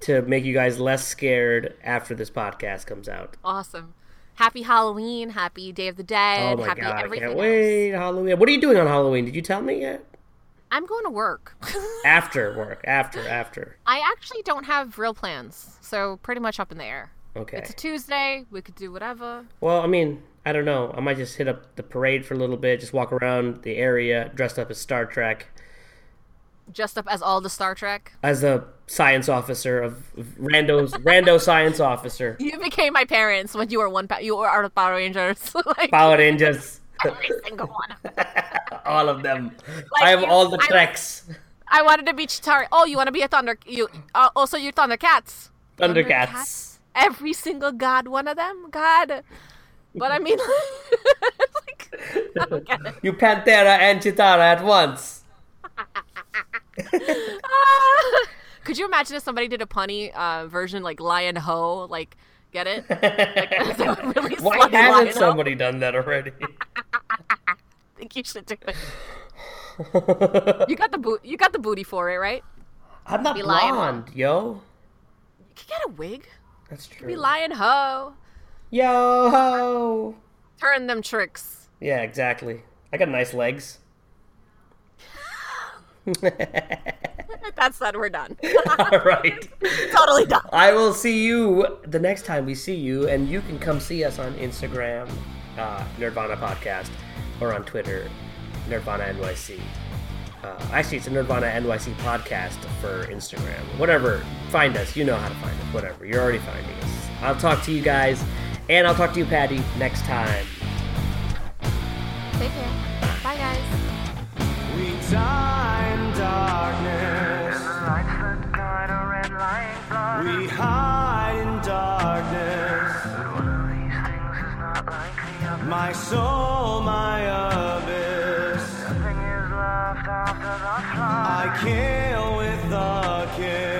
to make you guys less scared after this podcast comes out. Awesome. Happy Halloween. Happy Day of the Dead. Oh my happy god, I everything can't else. wait! Halloween. What are you doing on Halloween? Did you tell me yet? I'm going to work. After work. After. After. I actually don't have real plans, so pretty much up in the air. Okay. It's a Tuesday. We could do whatever. Well, I mean, I don't know. I might just hit up the parade for a little bit, just walk around the area dressed up as Star Trek, Dressed up as all the Star Trek. as a science officer of, of rando's rando science officer. You became my parents when you were one. Pa- you were our Power Rangers. like Power Rangers, every single one. All of them. Like I have you- all the I- treks. I wanted to be Cheetara. Oh, you want to be a Thunder? You uh, also you're Thundercats. Thundercats. Every single god, one of them, God. But I mean, like, I don't get it. You Pantera and Cheetara at once. Ah. Could you imagine if somebody did a punny uh, version like Lion Ho? Like, get it? Like, really Why hasn't somebody done that already? Think you should do it. You got the boot. You got the booty for it, right? I'm not Be Lion-O. yo. You could get a wig. That's true. Be Lion Ho. Yo ho. Turn them tricks. Yeah, exactly. I got nice legs. That's that. We're done. All right. totally done. I will see you the next time we see you, and you can come see us on Instagram, uh, Nerdvana Podcast, or on Twitter, Nerdvana NYC. Uh, actually, it's a Nerdvana NYC podcast for Instagram. Whatever, find us. You know how to find us. Whatever, you're already finding us. I'll talk to you guys, and I'll talk to you, Patty, next time. Take care. Bye, guys. We die in darkness. Lights that guide a red line. We hide in darkness. My soul, my abyss. Nothing is left after the flood. I kill with a kiss.